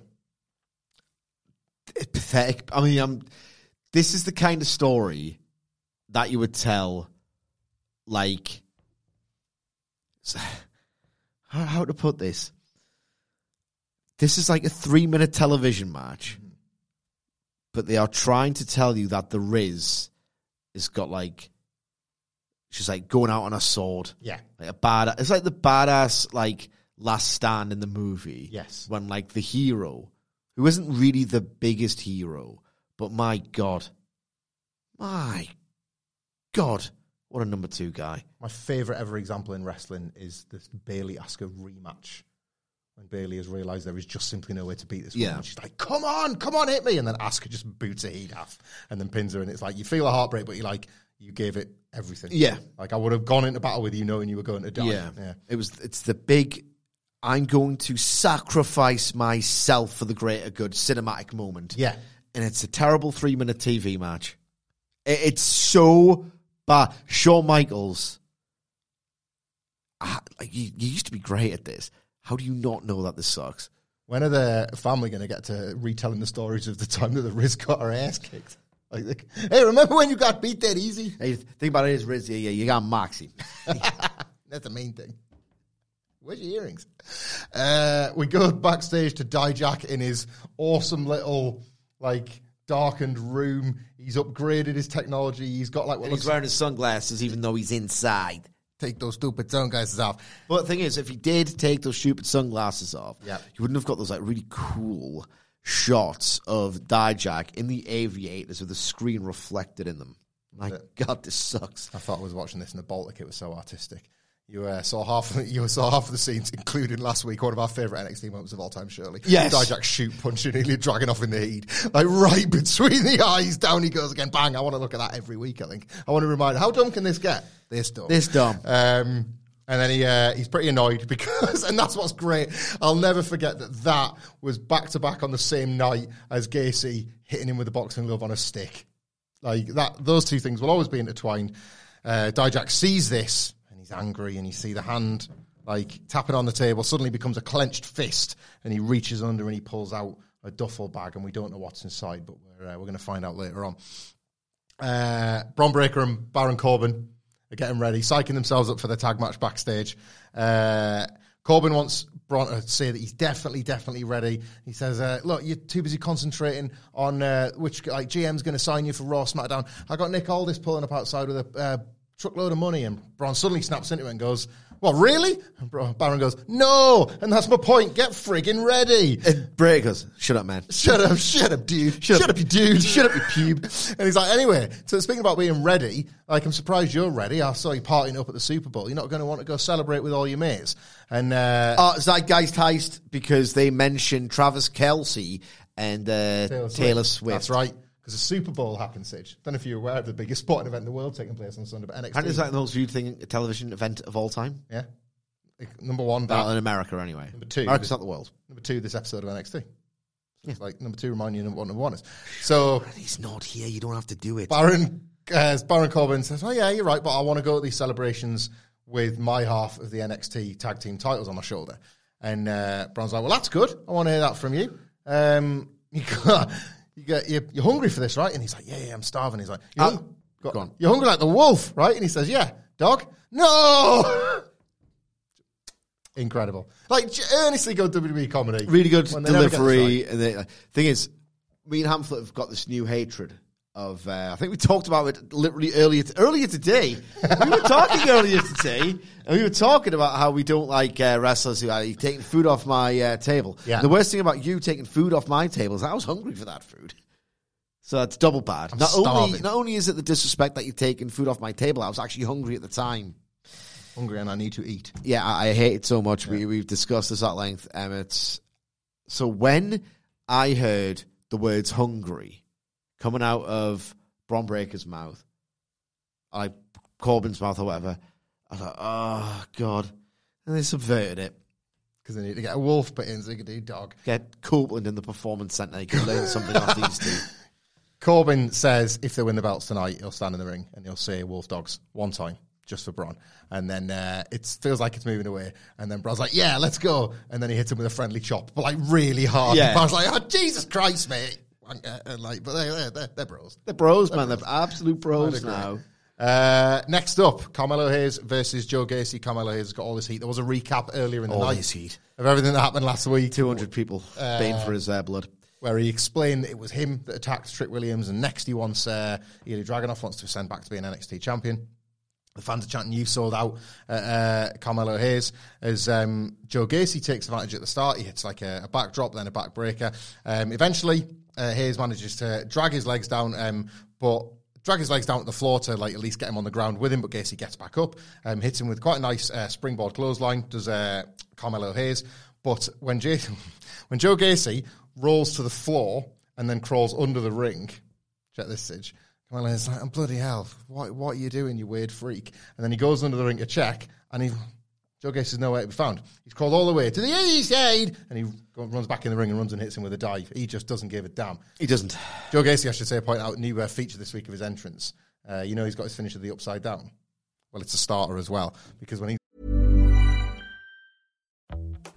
It's pathetic. I mean, um, this is the kind of story that you would tell, like, how to put this? This is like a three minute television match, but they are trying to tell you that the Riz has got like, she's like going out on a sword. Yeah. Like a bad, it's like the badass like last stand in the movie. Yes. when like the hero, who isn't really the biggest hero, but my god, my god, what a number two guy. My favorite ever example in wrestling is this Bayley Asuka rematch. When Bayley has realised there is just simply no way to beat this woman. Yeah. She's like, come on, come on, hit me. And then Asuka just boots her heat off and then pins her. And it's like, you feel a heartbreak, but you're like, you gave it everything. Yeah. Like, I would have gone into battle with you knowing you were going to die. Yeah. yeah. It was it's the big I'm going to sacrifice myself for the greater good cinematic moment. Yeah. And it's a terrible three minute TV match. It's so bad. Shawn Michaels, ah, like you, you used to be great at this. How do you not know that this sucks? When are the family going to get to retelling the stories of the time that the Riz got her ass kicked? Like, like, hey, remember when you got beat that easy? Hey, think about it, is Riz, yeah, yeah, you got Moxie. That's the main thing. Where's your earrings? Uh, we go backstage to Dijak in his awesome little, like, darkened room. He's upgraded his technology. He's got, like, what And looks he's wearing his sunglasses even though he's inside. Take those stupid sunglasses off. But the thing is, if he did take those stupid sunglasses off, Yeah. you wouldn't have got those like really cool shots of Dijak in the aviators with the screen reflected in them. My God, this sucks. I thought I was watching this in the Baltic. It was so artistic. You uh, saw half. The, you saw half of the scenes, including last week, one of our favorite NXT moments of all time. Shirley. Yes. Dijak shoot punching Ilya Dragunov in the heat, like right between the eyes. Down he goes again. Bang! I want to look at that every week. I think I want to remind. How dumb can this get? This dumb. This dumb. Um, and then he uh, he's pretty annoyed because, and that's what's great. I'll never forget that that was back to back on the same night as Gacy hitting him with a boxing glove on a stick. Like that, those two things will always be intertwined. Uh, Dijak sees this he's angry, and you see the hand like tapping on the table suddenly becomes a clenched fist, and he reaches under and he pulls out a duffel bag, and we don't know what's inside, but we're uh, we're going to find out later on. Uh, Bron Breakker and Baron Corbin are getting ready, psyching themselves up for the tag match backstage. Uh, Corbin wants Bron to say that he's definitely, definitely ready. He says, uh, "Look, you're too busy concentrating on uh, which like GM's going to sign you for Raw SmackDown. I got Nick Aldis pulling up outside with a uh, truckload of money," and Bron suddenly snaps into it and goes. Well, really? And Baron goes, no, and that's my point. Get friggin' ready. And Bray goes, shut up, man. Shut up, shut up, dude. Shut, up. you dude. Shut up, you pube. And he's like, anyway, so speaking about being ready, like, I'm surprised you're ready. I saw you partying up at the Super Bowl. You're not going to want to go celebrate with all your mates. And, uh, Uh, Zeitgeist Heist because they mentioned Travis Kelce and uh, Taylor, Swift. That's right. Because the Super Bowl happened, Sage. Don't know if you're aware of the biggest sporting event in the world taking place on Sunday, but NXT. And is that the most viewed thing, television event of all time? yeah. Like, Number one, Well, in America, anyway. Number two, America's the- not the world. Number two, this episode of NXT. It's like number two remind you of what number one is. So He's not here. You don't have to do it. Baron uh, Baron Corbin says, "Oh yeah, you're right, but I want to go to these celebrations with my half of the NXT tag team titles on my shoulder." And uh, Bron's like, "Well, that's good. I want to hear that from you. Um, you got, you get, you're, you're hungry for this, right?" And he's like, "Yeah, yeah, I'm starving." He's like, "You're, Uh, hung- go on. you're hungry like the wolf, right?" And he says, "Yeah, dog." No. Incredible, like earnestly good WWE comedy, Really good when they never get this right. delivery. And the thing is, me and Hamlet have got this new hatred of. Uh, I think we talked about it literally earlier earlier today. we were talking earlier today, and we were talking about how we don't like uh, wrestlers who are taking food off my uh, table. Yeah. The worst thing about you taking food off my table is I was hungry for that food. So that's double bad. not only not only is it the disrespect that you're taking food off my table, I was actually hungry at the time. hungry and I need to eat. Yeah, I, I hate it so much. We we've discussed this at length, Emmett. So when I heard the words "hungry" coming out of Bron Breakker's mouth, like Corbin's mouth or whatever, I thought, "Oh God!" And they subverted it. Because they need to get a wolf put in so they do dog. Get Copeland in the performance center. He can learn something off these two. Corbin says if they win the belts tonight, he'll stand in the ring and he'll say wolf dogs one time just for Bron. And then uh, it feels like it's moving away. And then Bron's like, yeah, let's go. And then he hits him with a friendly chop, but like really hard. Yeah. And Bron's like, oh, Jesus Christ, mate. Wanker. And like, but they're, they're, they're bros. They're bros, man. They're absolute bros They're now. Uh, next up, Carmelo Hayes versus Joe Gacy. Carmelo Hayes has got all this heat. There was a recap earlier in the All night this heat. of everything that happened last week. Two hundred people baying for his uh, blood. where he explained it was him that attacked Trick Williams, and next he wants uh, Ilya Dragunov wants to send back to being NXT champion. The fans are chanting, you've sold out." Uh, uh, Carmelo Hayes as um, Joe Gacy takes advantage at the start. He hits like a, a backdrop, then a backbreaker. Um, eventually, uh, Hayes manages to drag his legs down, um, but drag his legs down to the floor to like at least get him on the ground with him. But Gacy gets back up, um, hits him with quite a nice uh, springboard clothesline. Does uh, Carmelo Hayes? But when Jay, when Joe Gacy rolls to the floor and then crawls under the ring, check this Sidge. Hayes is like, bloody hell, what what are you doing, you weird freak? And then he goes under the ring to check, and he Joe Gacy's nowhere to be found. He's called all the way to the east side, and he runs back in the ring and runs and hits him with a dive. He just doesn't give a damn. He doesn't. Joe Gacy, I should say, point out new uh, feature this week of his entrance. Uh, you know, he's got his finish of the upside down. Well, it's a starter as well because when he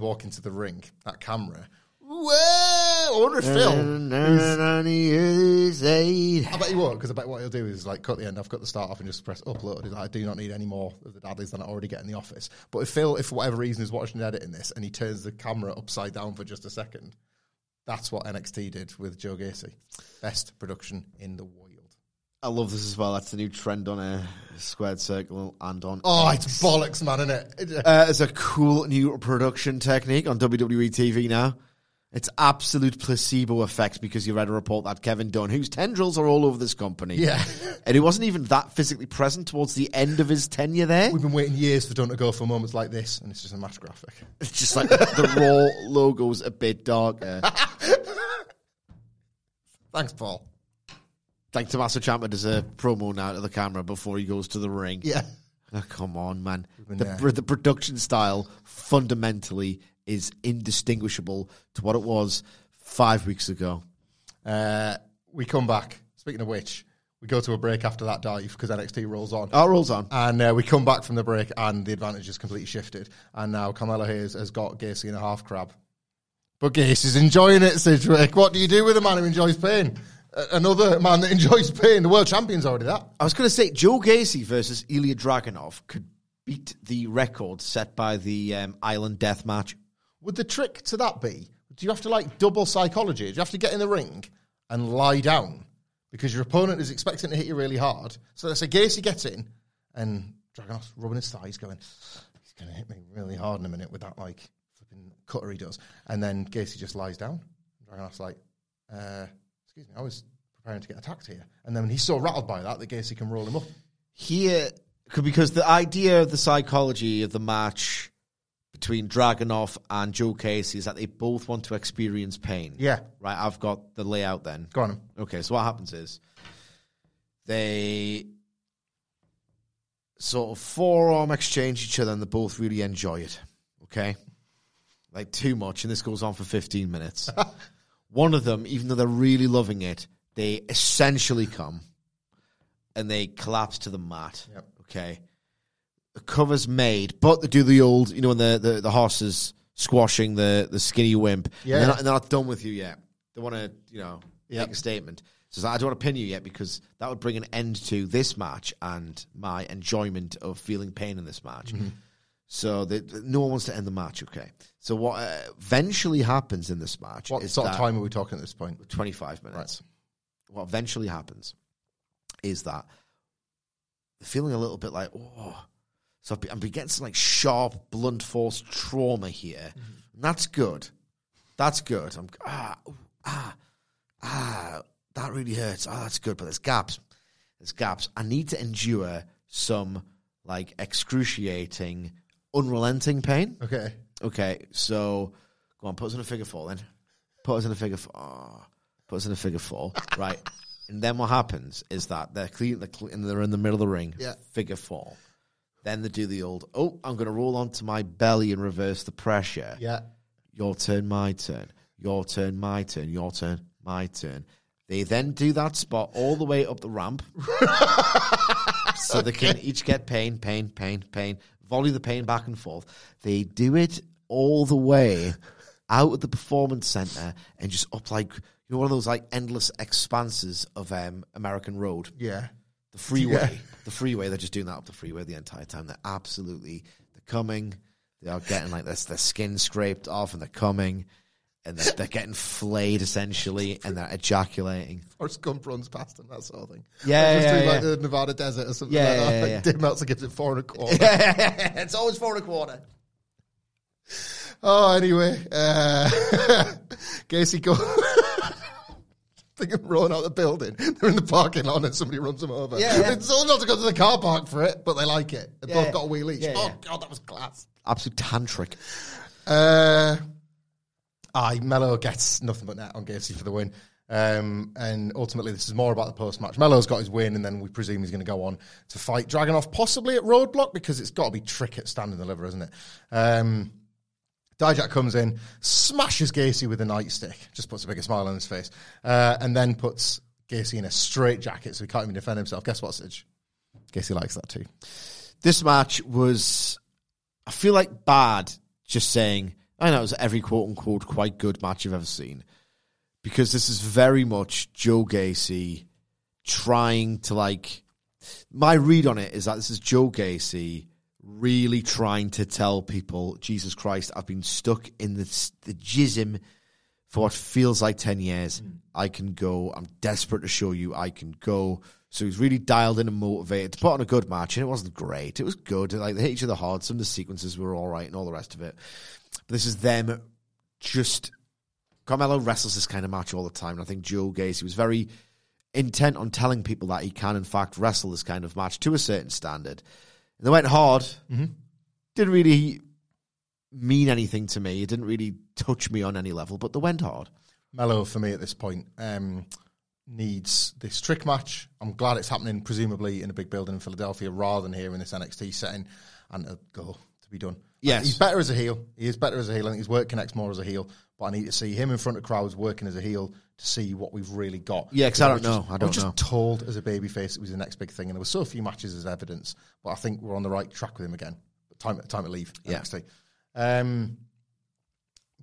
Walk into the ring, that camera. Whoa! I wonder if Phil. I bet he won't, because I bet what he'll do is like cut the end off, cut the start off, and just press upload. He's like, I do not need any more of the daddies than I already get in the office. But if Phil, if for whatever reason, is watching and editing this and he turns the camera upside down for just a second, that's what NXT did with Joe Gacy. Best production in the world. I love this as well. That's the new trend on a squared circle and on. Oh, it's bollocks, man, isn't it? Uh, it's a cool new production technique on WWE TV now. It's absolute placebo effect because you read a report that Kevin Dunn, whose tendrils are all over this company, Yeah. and he wasn't even that physically present towards the end of his tenure there. We've been waiting years for Dunn to go for moments like this, and it's just a match graphic. It's just like the raw logo's a bit darker. Thanks, Paul. Like Tommaso Ciampa does a promo now to the camera before he goes to the ring. Yeah. Oh, come on, man. The, the production style fundamentally is indistinguishable to what it was five weeks ago. Uh, we come back. Speaking of which, we go to a break after that dive because NXT rolls on. Oh, rolls on. And uh, we come back from the break, and the advantage is completely shifted. And now Carmelo Hayes has got Gacy in a half crab. But Gacy's enjoying it, Sidgwick. What do you do with a man who enjoys pain? Another man that enjoys pain. The world champion's already that. I was going to say Joe Gacy versus Ilya Dragunov could beat the record set by the um, Island Death match. Would the trick to that be? Do you have to like double psychology? Do you have to get in the ring and lie down because your opponent is expecting to hit you really hard? So let's say Gacy gets in and Dragunov's rubbing his thighs, going, "He's going to hit me really hard in a minute with that like flipping cutter he does." And then Gacy just lies down. Dragunov's like, uh, "Excuse me, I was preparing to get attacked here." And then when he's so rattled by that that Gacy can roll him up. Here, because the idea of the psychology of the match between Dragunov and Joe Gacy is that they both want to experience pain. Yeah. Right, I've got the layout then. Go on. Okay, so what happens is they sort of forearm exchange each other and they both really enjoy it. Okay? Like too much, and this goes on for 15 minutes. One of them, even though they're really loving it, they essentially come and they collapse to the mat. Yep. Okay. The cover's made, but they do the old, you know, when the, the, the horse is squashing the, the skinny wimp. Yeah. And they're, not, and they're not done with you yet. They want to, you know, Yep. make a statement. So like, I don't want to pin you yet because that would bring an end to this match and my enjoyment of feeling pain in this match. Mm-hmm. So the, the- no one wants to end the match. Okay. So what uh, eventually happens in this match What is sort of time are we talking at this point? 25 minutes. What eventually happens is that they're feeling a little bit like, oh. So I've been, getting some like sharp, blunt force trauma here. And that's good. That's good. I'm ah, ah, ah, that really hurts. Oh, that's good. But there's gaps. There's gaps. I need to endure some like excruciating, unrelenting pain. Okay. Okay, so go on, put us in a figure four then. Put us in a figure four. Oh, ah, put us in a figure four, right? And then what happens is that they're clean, they're, clean, they're in the middle of the ring, Yeah. figure four. Then they do the old, oh, I'm going to roll onto my belly and reverse the pressure. Yeah. Your turn, my turn. Your turn, my turn. Your turn, my turn. They then do that spot all the way up the ramp. so they can each get pain, pain, pain, pain, volley the pain back and forth. They do it all the way out of the performance center and just up like, you know, one of those like endless expanses of um, American Road Yeah. the freeway, Yeah. the freeway. They're just doing that up the freeway the entire time. They're absolutely they're coming. They are getting like this, their skin scraped off, and they're coming, and they're, they're getting flayed essentially, and they're ejaculating. Or scum runs past them, that sort of thing. Yeah, Like, just yeah, do like yeah. the Nevada desert or something Yeah, like that. yeah, Like, yeah. Dave Meltzer gives it four and a quarter. it's always four and a quarter. Oh, anyway, uh, Gacy go. Think of rolling out the building. They're in the parking lot and somebody runs them over. Yeah, yeah. It's all not to go to the car park for it, but they like it. They Yeah. both got a wheel each. Yeah, oh yeah. god, that was class. Absolute tantric. Uh, I Mello gets nothing but net on Gacy for the win. Um, and ultimately, this is more about the post match. Mello's got his win, and then we presume he's going to go on to fight Dragunov, possibly at Roadblock, because it's got to be trick at stand and deliver, isn't it? Um, Dijak comes in, smashes Gacy with a nightstick, just puts a bigger smile on his face, uh, and then puts Gacy in a straight jacket so he can't even defend himself. Guess what, Sidge? Gacy likes that too. This match was, I feel like bad just saying I know it was every quote unquote quite good match I've ever seen. Because this is very much Joe Gacy trying to like my read on it is that this is Joe Gacy really trying to tell people, Jesus Christ, I've been stuck in the the Schism for what feels like ten years. Hmm. I can go. I'm desperate to show you I can go. So he's really dialed in and motivated to put on a good match, and it wasn't great. It was good. Like they hit each other hard. Some of the sequences were all right, and all the rest of it. This is them just. Carmelo wrestles this kind of match all the time, and I think Joe Gacy was very intent on telling people that he can, in fact, wrestle this kind of match to a certain standard. And they went hard. Didn't really mean anything to me. It didn't really touch me on any level, but they went hard. Mello for me at this point um, needs this trick match. I'm glad it's happening, presumably in a big building in Philadelphia, rather than here in this NXT setting, and a goal to be done. Yes. he's better as a heel. He is better as a heel. I think his work connects more as a heel. But I need to see him in front of crowds working as a heel to see what we've really got. Yeah, 'cause I don't know. just- I don't was just told as a babyface it was the next big thing, and there were so few matches as evidence. But I think we're on the right track with him again. But time time to leave. Yeah. NXT. Um,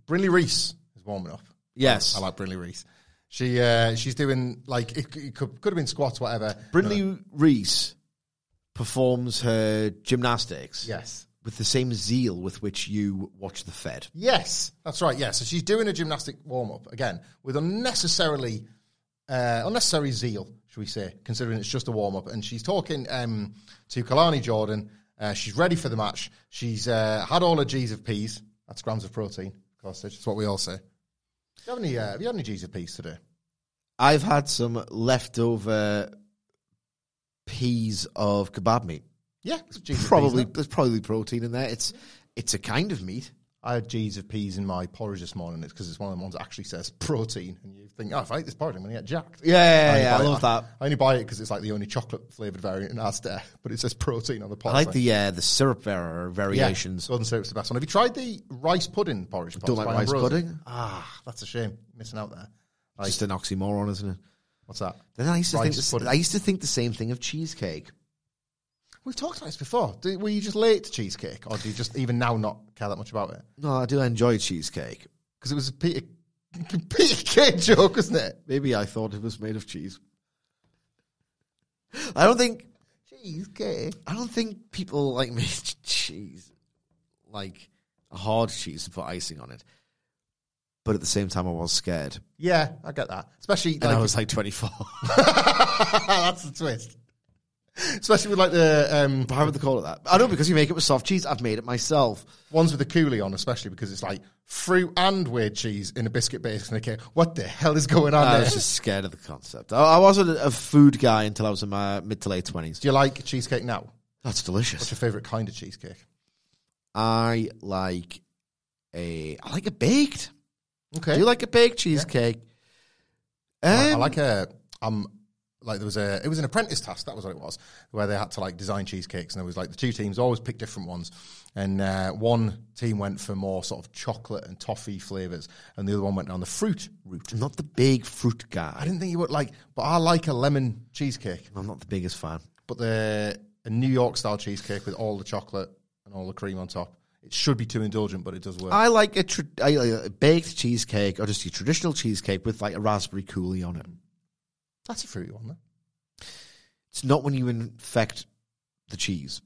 Brinley Reece is warming up. Yes. I like Brinley Reece. She uh, she's doing like it, it could could have been squats, whatever. Brinley Reece performs her gymnastics Yes. With the same zeal with which you watch the Fed. Yes, that's right. Yeah, so she's doing a gymnastic warm up again with unnecessarily uh, unnecessary zeal, should we say, considering it's just a warm up. And she's talking um, to Kelani Jordan. Uh, she's ready for the match. She's uh, had all her G's of peas. That's grams of protein, of course. That's what we all say. Do you have any? Uh, have you had any G's of peas today? I've had some leftover peas of kebab meat. Yeah, it's peas, Probably there's probably protein in there. It's it's a kind of meat. I had G's of peas in my porridge this morning. It's because it's one of the ones that actually says protein, and you think, oh, if I eat this porridge, I'm going to get jacked. Yeah, yeah, yeah, I buy it- love that. I only buy it because it's like the only chocolate flavored variant in Asda, but it says protein on the I like the uh, the syrup var- variations. Yeah, golden syrup's the best one. Have you tried the rice pudding porridge? Don't like rice pudding. Ah, that's a shame. Missing out there. Like, Just an oxymoron, isn't it? what's that? I used to Rice think pudding. I used to think the same thing of cheesecake. We've talked about this before. Do, were you just late to cheesecake, or do you just even now not care that much about it? No, I do enjoy cheesecake. Because it was a Peter, Peter Kay joke, wasn't it? Maybe I thought it was made of cheese. I don't think Cheesecake. I don't think people like make cheese like a hard cheese to put icing on it. But at the same time, I was scared, Yeah, I get that. Especially and like I was like twenty four. that's the twist. Especially with like the um, Why would they call it that? I know because you make it with soft cheese. I've made it myself. ones with the coulis on, especially because it's like fruit and weird cheese in a biscuit base and a cake. What the hell is going on I there? was just scared of the concept. I, I wasn't a food guy until I was in my mid to late twenties. Do you like cheesecake now? That's delicious. What's your favourite kind of cheesecake? I like a I like a baked. Okay. Do you like a baked cheesecake? I, I Um, like a um like there was a it was an apprentice task that was what it was where they had to like design cheesecakes and there was like the two teams always picked different ones and uh, one team went for more sort of chocolate and toffee flavors and the other one went down the fruit route. I'm not the big fruit guy. I didn't think you would like, but I like a lemon cheesecake. I'm not the biggest fan. But the a New York style cheesecake with all the chocolate and all the cream on top. It should be too indulgent, but it does work. I like a, tr- I like a baked cheesecake or just a traditional cheesecake with like a raspberry coulis on it. That's a fruity one, though. It's not when you infect the cheese.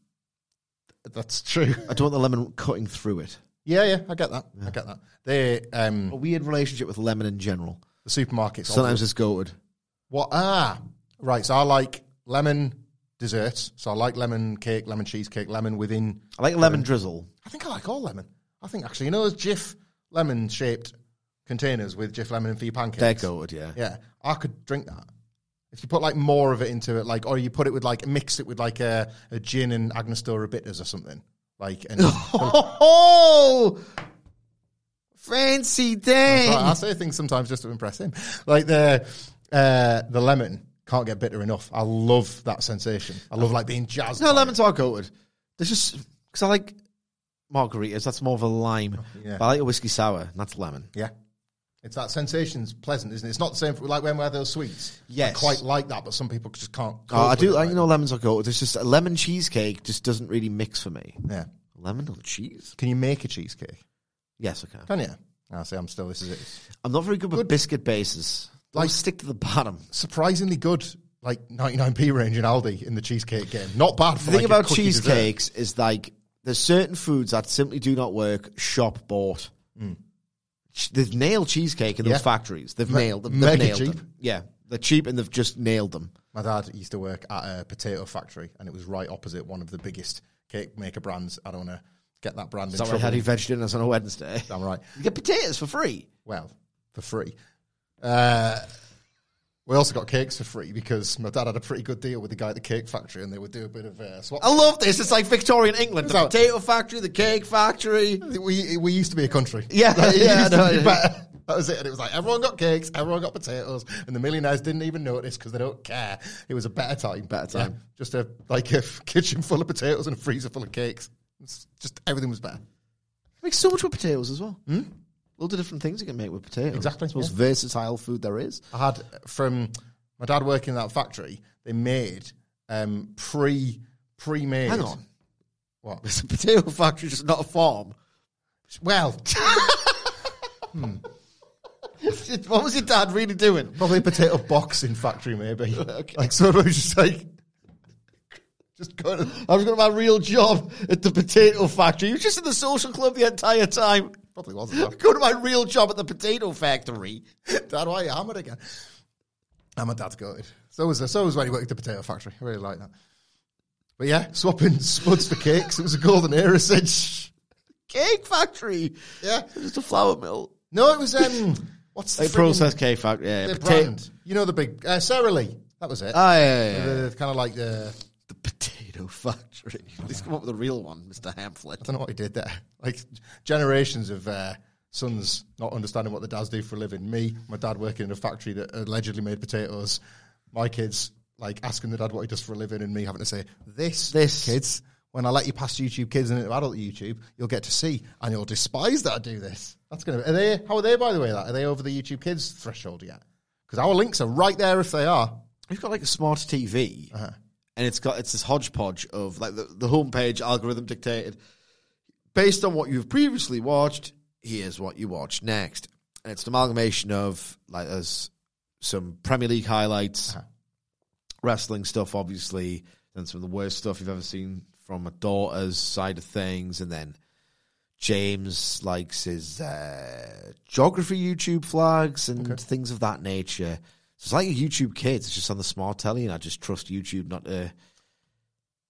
That's true. I don't want the lemon cutting through it. Yeah, yeah, I get that. I get that. They um A weird relationship with lemon in general. the supermarkets Sometimes it's goated. what ah right. So I like lemon desserts. So I like lemon cake, lemon cheesecake, lemon within. I like lemon drizzle. I think I like all lemon. I think actually, you know, those Jif lemon shaped containers with Jif lemon and for your pancakes. They're goated, yeah. Yeah, I could drink that. If you put like more of it into it, like, or you put it with like mix it with like a, a gin and Angostura bitters or something, like. And Oh, fancy thing. I say things sometimes just to impress him, like the uh, the lemon can't get bitter enough. I love that sensation. I love like being jazzed. No, lemons are goated. There's just because I like margaritas. That's more of a lime. Yeah. But I like a whiskey sour. And that's lemon. Yeah. It's that sensation's pleasant, isn't it? It's not the same for, like when we have those sweets. Yes. I quite like that, but some people just can't. Oh, I do it, you know lemons are good. There's just a lemon cheesecake just doesn't really mix for me. Yeah. Lemon on cheese? Can you make a cheesecake? Yes, I can. Can you? Ah, I say I'm still. This is it. I'm not very good with biscuit bases. Like Like- stick to the bottom. Surprisingly good, like 99p range in Aldi in the cheesecake game. Not bad. For The thing like a about cookie dessert. cheesecakes is like there's certain foods that simply do not work shop bought. Ch- They've nailed cheesecake in those. Yeah. factories. They've Me- nailed them. They've mega nailed cheap. them. Yeah, they're cheap and they've just nailed them. My dad used to work at a potato factory, and it was right opposite one of the biggest cake maker brands. I don't want to get that brand Is in that why trouble. had he veg dinners on a Wednesday? I'm right. You get potatoes for free. Well, for free. Uh, we also got cakes for free because my dad had a pretty good deal with the guy at the cake factory, and they would do a bit of uh, swap. I love this. It's like Victorian England. The So- potato factory, the cake factory. We we used to be a country. Yeah, Like, yeah, to be yeah. That was it. And it was like everyone got cakes, everyone got potatoes, and the millionaires didn't even notice because they don't care. It was a better time. Better Yeah. time. Just a like a kitchen full of potatoes and a freezer full of cakes. It's just everything was better. Makes so much with potatoes as well. Hmm? Loads of different things you can make with potatoes. Exactly, It's the most yeah. versatile food there is. I had from my dad working in that factory. They made um, pre pre made. Hang on. What? It's a potato factory, just not a farm. Well, what was your dad really doing? probably a potato boxing factory, maybe. Okay. Like sort of just like just going. To, I was going to my real job at the potato factory. You were just in the social club the entire time. Probably wasn't. Go to my real job at the potato factory. Dad, why are you hammered again? And my dad's goated. So was so was when he worked at the potato factory. I really like that. But yeah, swapping spuds for cakes. It was a golden era since. Cake factory. Yeah. It was just a flour mill. No, it was um. What's the friggin- processed cake factory. Yeah, the potato- brand? You know the big uh, Sara Lee. That was it. Ah, yeah, yeah, yeah. the, kind of like the. The potato factory. Please come up with a real one, Mr. Hamflett. I don't know what he did there. Like generations of uh, sons not understanding what the dads do for a living. Me, my dad working in a factory that allegedly made potatoes. My kids like asking the dad what he does for a living, and me having to say this, This. kids. When I let you past YouTube Kids and into adult YouTube, you'll get to see, and you'll despise that I do this. That's gonna. Be, Are they? How are they? By the way, that are they over the YouTube Kids threshold yet? Because our links are right there if they are. We've got like a smart TV, and it's got it's this hodgepodge of like the, the homepage algorithm dictated based on what you've previously watched. Here's what you watch next, and it's an amalgamation of like there's some Premier League highlights, wrestling stuff, obviously, and some of the worst stuff you've ever seen from a daughter's side of things, and then James likes his uh, geography YouTube flags and things of that nature. So it's like YouTube Kids. It's just on the smart telly, and I just trust YouTube not to.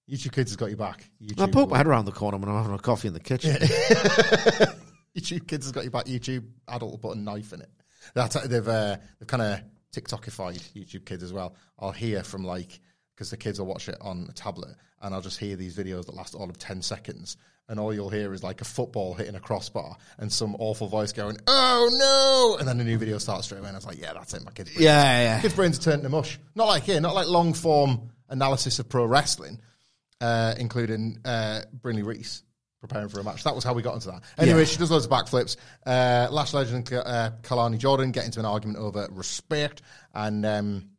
YouTube Kids has got your back. YouTube I poke my head around the corner when I'm having a coffee in the kitchen. YouTube Kids has got your back. YouTube adult will put a knife in it. That's they've uh, they've kind of TikTokified YouTube Kids as well. I'll hear from like because the kids will watch it on a tablet, and I'll just hear these videos that last all of ten seconds, and all you'll hear is like a football hitting a crossbar and some awful voice going, "Oh no!" and then a new video starts straight away. And I was like, "Yeah, that's it. My kids." Yeah, yeah. Kids' brains are turned to mush. Not like here, not like long form analysis of pro wrestling, uh, including uh, Brinley Reece preparing for a match. That was how we got into that. Anyway, Yeah. she does loads of backflips. Uh, Lash Legend and uh, Kelani Jordan get into an argument over respect, and um,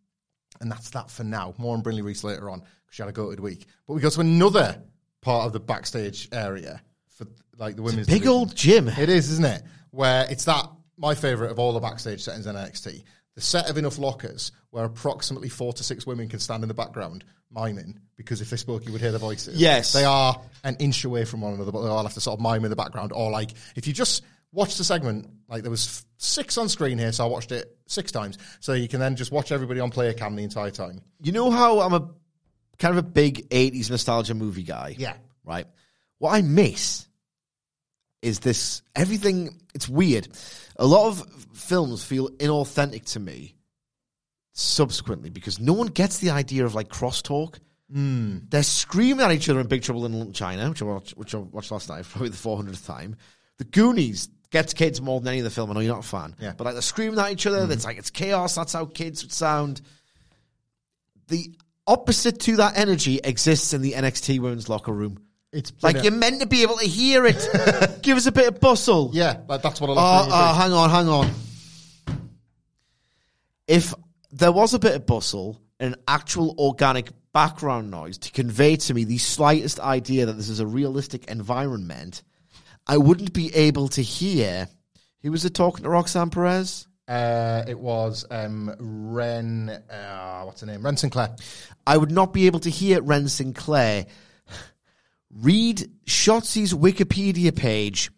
and that's that for now. More on Brinley Reece later on because she had a goated week. But we go to another part of the backstage area for like the women's Big division. old gym. It is, isn't it? Where it's that my favorite of all the backstage settings in NXT. The set of enough lockers where approximately four to six women can stand in the background miming because if they spoke, you would hear their voices. Yes. they are an inch away from one another, but they all have to sort of mime in the background. Or like if you just watch the segment, like there was six on screen here, so I watched it six times. So you can then just watch everybody on player cam the entire time. You know how I'm a kind of a big 80s nostalgia movie guy? Yeah. Right? What I miss is this everything. It's weird. A lot of films feel inauthentic to me subsequently because no one gets the idea of like crosstalk. Mm. They're screaming at each other in Big Trouble in Little China, which I watched, which I watched last night, probably the 400th time. The Goonies gets kids more than any of the film. I know you're not a fan, Yeah. but like they're screaming at each other. Mm-hmm. It's like it's chaos. That's how kids would sound. The opposite to that energy exists in the NXT women's locker room. It's Like you're meant to be able to hear it. Give us a bit of bustle. yeah, like that's what a Oh, oh, hang on, hang on. If there was a bit of bustle and an actual organic background noise to convey to me the slightest idea that this is a realistic environment, I wouldn't be able to hear. Who was it talking to Roxanne Perez? Uh, it was um, Wren. Uh, what's her name? Wren Sinclair. I would not be able to hear Wren Sinclair read Shotzi's Wikipedia page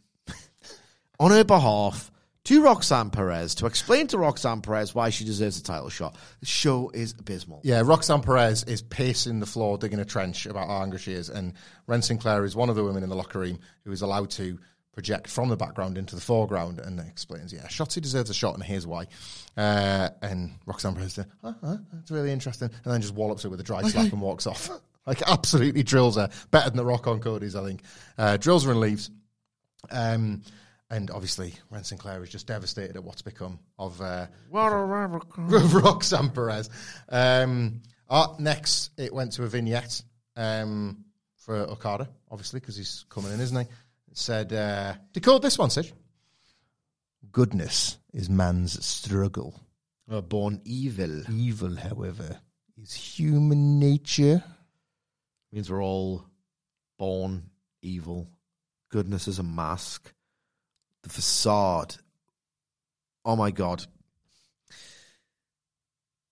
on her behalf to Roxanne Perez to explain to Roxanne Perez why she deserves a title shot. The show is abysmal. Yeah, Roxanne Perez is pacing the floor, digging a trench about how angry she is, and Wren Sinclair is one of the women in the locker room who is allowed to project from the background into the foreground and explains, yeah, Shotzi deserves a shot, and here's why. Uh, and Roxanne Perez says, huh, huh, that's really interesting, and then just wallops her with a dry slap and walks off. like, absolutely drills her. Better than the rock on Cody's, I think. Uh, drills her and leaves. Um, and obviously, Wren Sinclair is just devastated at what's become of uh, Roxanne Perez. Um, uh, next, it went to a vignette um, for Okada, obviously, because he's coming in, isn't he? It said, uh, decode this one, Sid. Goodness is man's struggle. Uh, born evil. Evil, however, is human nature. means we're all born evil. Goodness is a mask. The facade. Oh my god.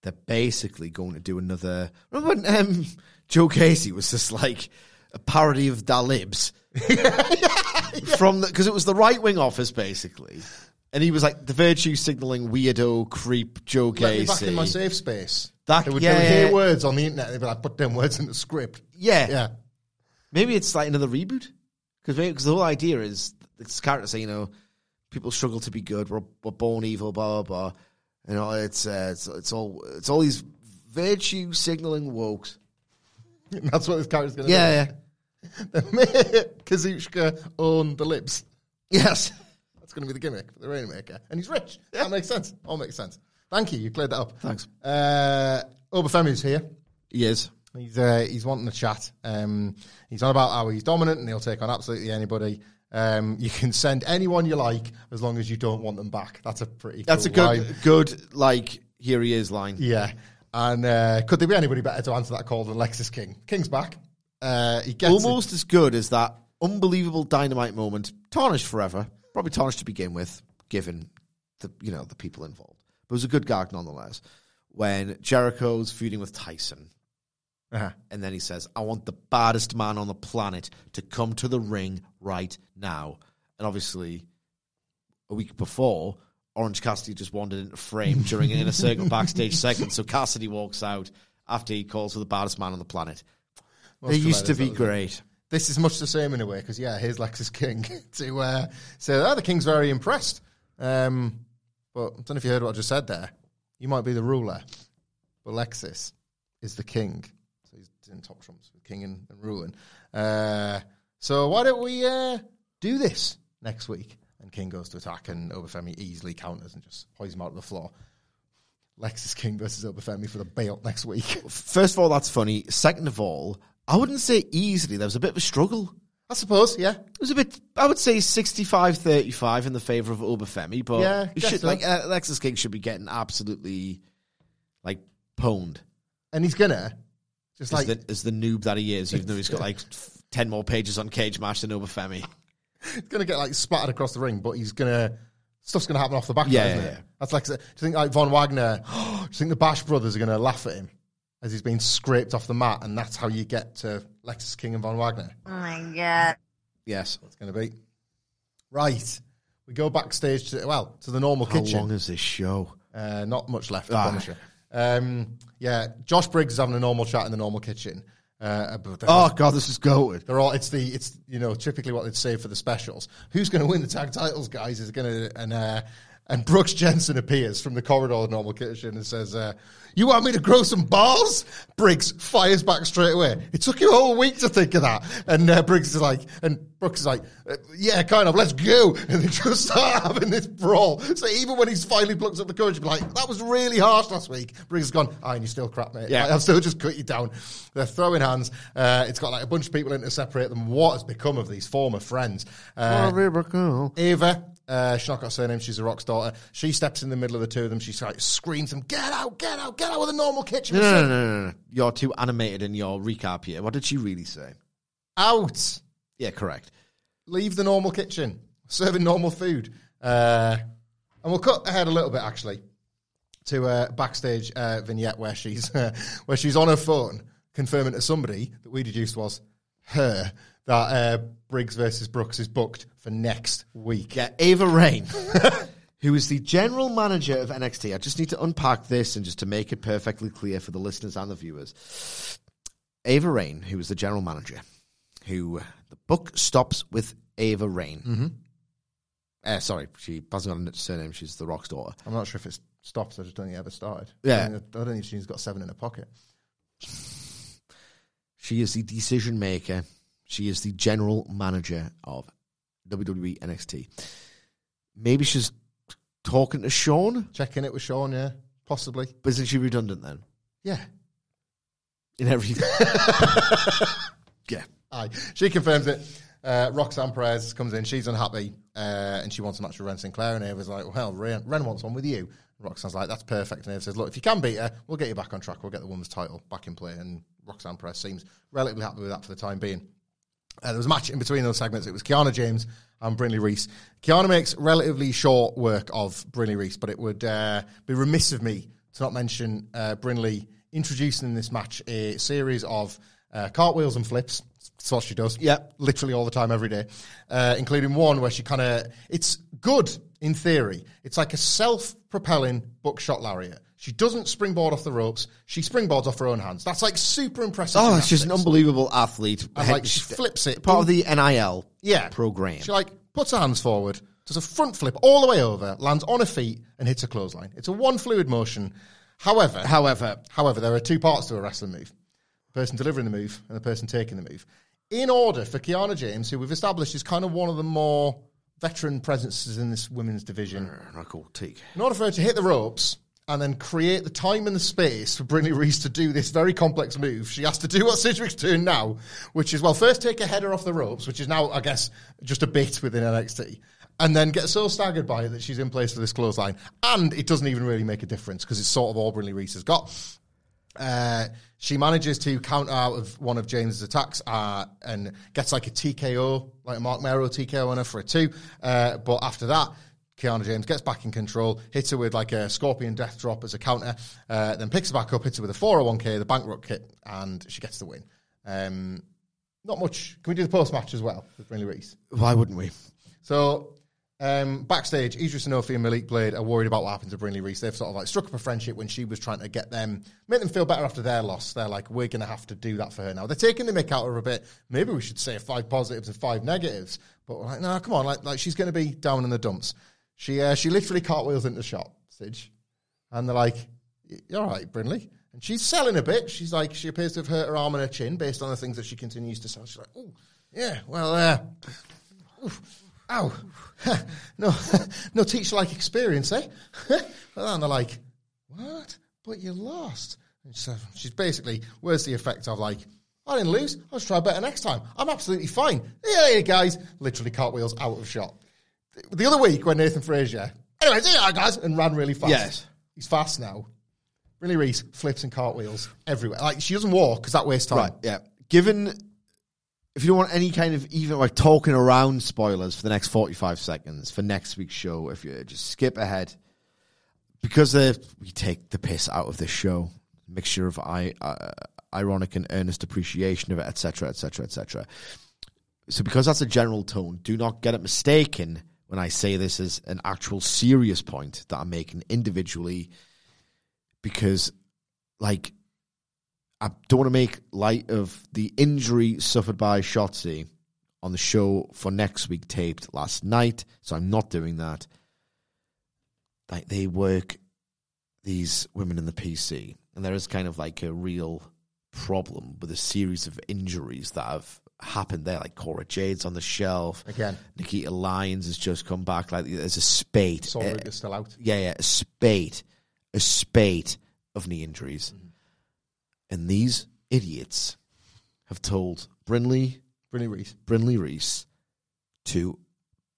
They're basically going to do another. Remember when um, Joe Gacy was just like a parody of Dalibs? From because it was the right wing office basically, and he was like the virtue signaling weirdo creep Joe Let Gacy. me back in my safe space. That- they would, yeah, they would yeah, hear words on the internet. They'd be like, put them words in the script. yeah, Yeah. Maybe it's like another reboot because the whole idea is this character say you know people struggle to be good we're, we're born evil blah blah blah you know it's uh, it's it's all it's all these virtue signaling wokes That's what this character's going to yeah do. yeah Kazuchika own the lips. yes That's going to be the gimmick for the Rainmaker. And he's rich. That makes sense. All makes sense. Thank you. You cleared that up. Thanks. Uh, Oba Femi's here. he is He's uh, he's wanting to chat. Um, he's on about how he's dominant and he'll take on absolutely anybody. Um, you can send anyone you like as long as you don't want them back. That's a pretty. that's a good line. good like here he is line Yeah. And uh, could there be anybody better to answer that call than Lexis King? King's back. Uh, he gets it. almost as good as that unbelievable dynamite moment tarnished forever probably tarnished to begin with given the you know the people involved but it was a good gag nonetheless when Jericho's feuding with Tyson Uh-huh. And then he says, I want the baddest man on the planet to come to the ring right now. And obviously, a week before, Orange Cassidy just wandered into frame during an inner circle backstage segment. So Cassidy walks out after he calls for the baddest man on the planet. Most they used to be that it. great. This is much the same in a way because yeah, here's Lexis King to uh, say oh, the King's very impressed. Um, but I don't know if you heard what I just said there. You might be the ruler, but Lexis is the king. In top trumps with king and, and ruling. Uh, so why don't we uh, do this next week? And King goes to attack, and Oba Femi easily counters and just hoists him out of the floor. Lexis King versus Oba Femi for the belt next week. First of all, that's funny. Second of all, I wouldn't say easily. There was a bit of a struggle. I suppose, yeah. It was a bit, I would say 65 35 in the favour of Oba Femi, but Yeah, should, so. like, uh, Alexis King should be getting absolutely, like, pwned. And he's gonna just As, like the, as the noob that he is, even though he's got like 10 more pages on Cage Match than Oba Femi. he's gonna get like splattered across the ring, but he's gonna stuff's gonna happen off the back. Yeah, Yeah, isn't yeah, it? yeah. That's like do you think like Von Wagner? do you think the Bash brothers are gonna laugh at him as he's being scraped off the mat, and that's how you get to Lexis King and Von Wagner? Oh my god. Yes. It's gonna be right. We go backstage to well to the normal How kitchen. long is this show? Uh, not much left, I Ah. Um, yeah, Josh Briggs is having a normal chat in the normal kitchen. Uh, Oh, God, this is goated. They're all. It's the. It's you know typically what they'd say for the specials. Who's going to win the tag titles, guys? Is going to and uh, and Brooks Jensen appears from the corridor of the normal kitchen and says, uh, "You want me to grow some balls?" Briggs fires back straight away. It took you a whole week to think of that, and uh, Briggs is like, and Brooks is like, uh, "Yeah, kind of. Let's go." And they just start having this brawl. So even when he's finally plucked up the courage, to be like, "That was really harsh last week." Briggs has gone, "Ah, and you still crap, mate. Yeah. Like, I've still just cut you down." They're throwing hands. Uh, it's got like a bunch of people in to separate them. What has become of these former friends? Uh, Ava, uh, she's not got a surname. She's a Rock's daughter. She steps in the middle of the two of them. She like screams them, "Get out! Get out! Get out of the normal kitchen!" No, no, no, no, no. You're too animated in your recap here. What did she really say? Out! Yeah, correct. leave the normal kitchen, serving normal food. Uh, and we'll cut ahead a little bit actually to a backstage uh, vignette where she's uh, where she's on her phone confirming to somebody that we deduced was her that uh, Briggs versus Brooks is booked for next week. Yeah, Ava Raine, who is the general manager of NXT. I just need to unpack this and just to make it perfectly clear for the listeners and the viewers. Ava Raine, who is the general manager, who the book stops with Ava Raine. Mm-hmm. Uh, sorry, she hasn't got a surname. She's the Rock's daughter. I'm not sure if it stops. I just don't think it ever started. Yeah. I don't, think, I don't think she's got seven in her pocket. She is the decision maker. She is the general manager of WWE NXT. Maybe she's talking to Shawn, Checking it with Shawn, yeah, possibly. but isn't she redundant then? Yeah. In every. yeah. Aye. She confirms it. Uh, Roxanne Perez comes in. She's unhappy uh, and she wants a match with Wren Sinclair. And Ava's like, well, Wren, Wren wants one with you. Roxanne's like, that's perfect. And Ava says, look, if you can beat her, we'll get you back on track. We'll get the women's title back in play. And Roxanne Perez seems relatively happy with that for the time being. Uh, there was a match in between those segments. It was Kiana James and Brinley Reece. Kiana makes relatively short work of Brinley Reece, but it would uh, be remiss of me to not mention uh, Brinley introducing in this match a series of uh, cartwheels and flips. That's what she does. Yep. Literally all the time, every day. Uh, including one where she kind of, it's good in theory. It's like a self propelling buckshot lariat. She doesn't springboard off the ropes. She springboards off her own hands. That's like super impressive. Oh, she's an unbelievable athlete. And like she flips it. Part of the NIL yeah. program. She like puts her hands forward, does a front flip all the way over, lands on her feet, and hits a clothesline. It's a one fluid motion. However, However, however, there are two parts to a wrestling move: the person delivering the move and the person taking the move. In order for Kiana James, who we've established is kind of one of the more veteran presences in this women's division, I call Teak. in order for her to hit the ropes and then create the time and the space for Brinley Reece to do this very complex move, she has to do what Sidgwick's doing now, which is, well, first take a header off the ropes, which is now, I guess, just a bit within NXT, and then get so staggered by it that she's in place for this clothesline. And it doesn't even really make a difference because it's sort of all Brinley Reece has got. Uh, she manages to counter out of one of James's attacks uh, and gets like a TKO, like a Mark Mero TKO on her for a two. Uh, but after that, Kiana James gets back in control, hits her with like a scorpion death drop as a counter, uh, then picks her back up, hits her with a 401k, the bankrupt kit, and she gets the win. Um, not much. Can we do the post match as well with Brinley Reece? Why wouldn't we? So um, backstage, Edris Enofé and Malik Blade are worried about what happened to Brinley Reece. They've sort of like struck up a friendship when she was trying to get them, make them feel better after their loss. They're like, we're going to have to do that for her now. They're taking the mick out of her a bit. Maybe we should say five positives and five negatives. But we're like, no, come on, like, like she's going to be down in the dumps. She uh, she literally cartwheels into the shop, Sidge, and they're like, "You're all right, Brinley." And she's selling a bit. She's like, she appears to have hurt her arm and her chin based on the things that she continues to sell. She's like, "Oh, yeah, well, uh, oof, ow, no, no teacher-like experience, eh?" and they're like, "What? But you lost." And so she's basically, where's the effect of like, I didn't lose. I'll just try better next time. I'm absolutely fine. Yeah, yeah, guys. Literally cartwheels out of shot. The other week when Nathan Frazer, anyway, see ya, guys, and ran really fast. Yes. He's fast now. Really Reese flips and cartwheels everywhere. Like she doesn't walk because that wastes time. Right, yeah. Given, if you don't want any kind of even like talking around spoilers for the next 45 seconds for next week's show, if you just skip ahead, because uh, we take the piss out of this show, mixture of I, uh, ironic and earnest appreciation of it, etc., etc., etc. So, because that's a general tone, do not get it mistaken when I say this as an actual serious point that I'm making individually, because, like, I don't want to make light of the injury suffered by Shotzi on the show for next week taped last night, so I'm not doing that. Like they work these women in the PC, and there is kind of like a real problem with a series of injuries that have happened there. Like Cora Jade's on the shelf Again. Nikita Lyons has just come back. Like there's a spate. Uh, Luger's still out. yeah, yeah, a spate, a spate of knee injuries. And these idiots have told Brinley, Brinley Reece. Brinley Reece to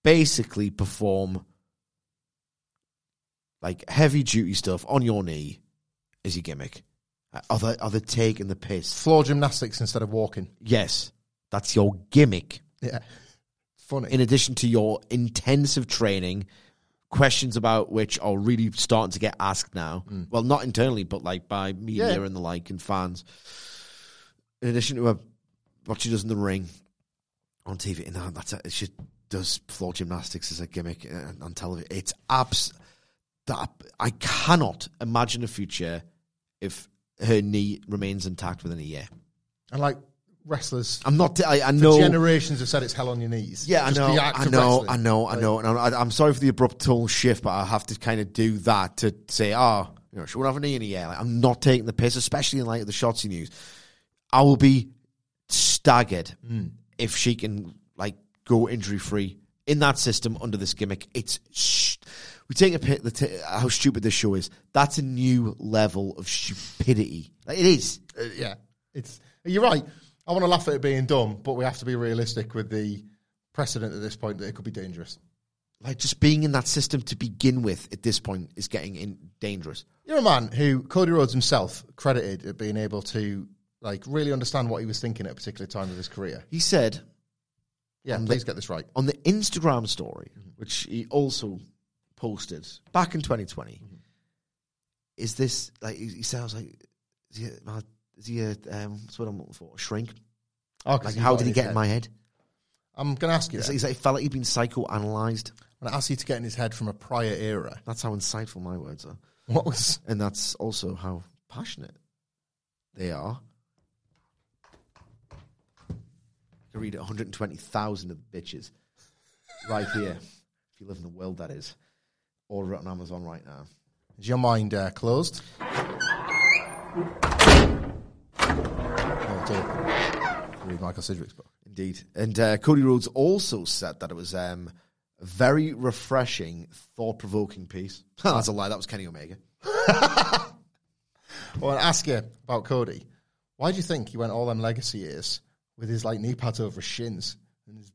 basically perform like heavy duty stuff on your knee as your gimmick. Are they, are they taking the piss? Floor gymnastics instead of walking. Yes, that's your gimmick. Yeah. funny. in addition to your intensive training, questions about which are really starting to get asked now. Well, not internally, but like by media Mm. Yeah. and the like and fans. In addition to uh, what she does in the ring on TV, and that- that's it. She does floor gymnastics as a gimmick uh, on television. It's abs. That I cannot imagine a future if her knee remains intact within a year. and like wrestlers, I'm not. I, I know generations have said it's hell on your knees. Yeah, I know, the act I know. I know, I know, and I, I'm sorry for the abrupt tone shift, but I have to kind of do that to say, oh, you know, she won't have a knee in a year. Like, I'm not taking the piss, especially in light of the Shotzi news. I will be staggered Hmm. if she can like go injury free in that system under this gimmick. It's sh- we take a pit the t- how stupid this show is. That's a new level of stupidity. It is. Uh, yeah, it's you're right. I want to laugh at it being dumb, but we have to be realistic with the precedent at this point that it could be dangerous. Like just being in that system to begin with at this point is getting in dangerous. You're a man who Cody Rhodes himself credited at being able to like really understand what he was thinking at a particular time of his career. He said Yeah, On the- please get this right. on the Instagram story, mm-hmm. which he also posted back in 2020, mm-hmm. is this like he he sounds like is he a, is he a um, what's what I'm looking for a shrink? Oh, Like how did he get head. in my head? I'm going to ask you. Then. he's like, he felt like he'd been psychoanalyzed. I'm to ask you to get in his head from a prior era. That's how insightful my words are, What was? and that's also how passionate they are. I can read 120,000 of the bitches right here. if you live in the world, that is. Order it on Amazon right now. Is your mind uh, closed? Oh. Read Michael Sidgwick's book. Indeed. And uh, Cody Rhodes also said that it was um, a very refreshing, thought provoking piece. That's a lie. That was Kenny Omega. Well, I'll ask you about Cody. Why do you think he went all them legacy years with his like knee pads over his shins and his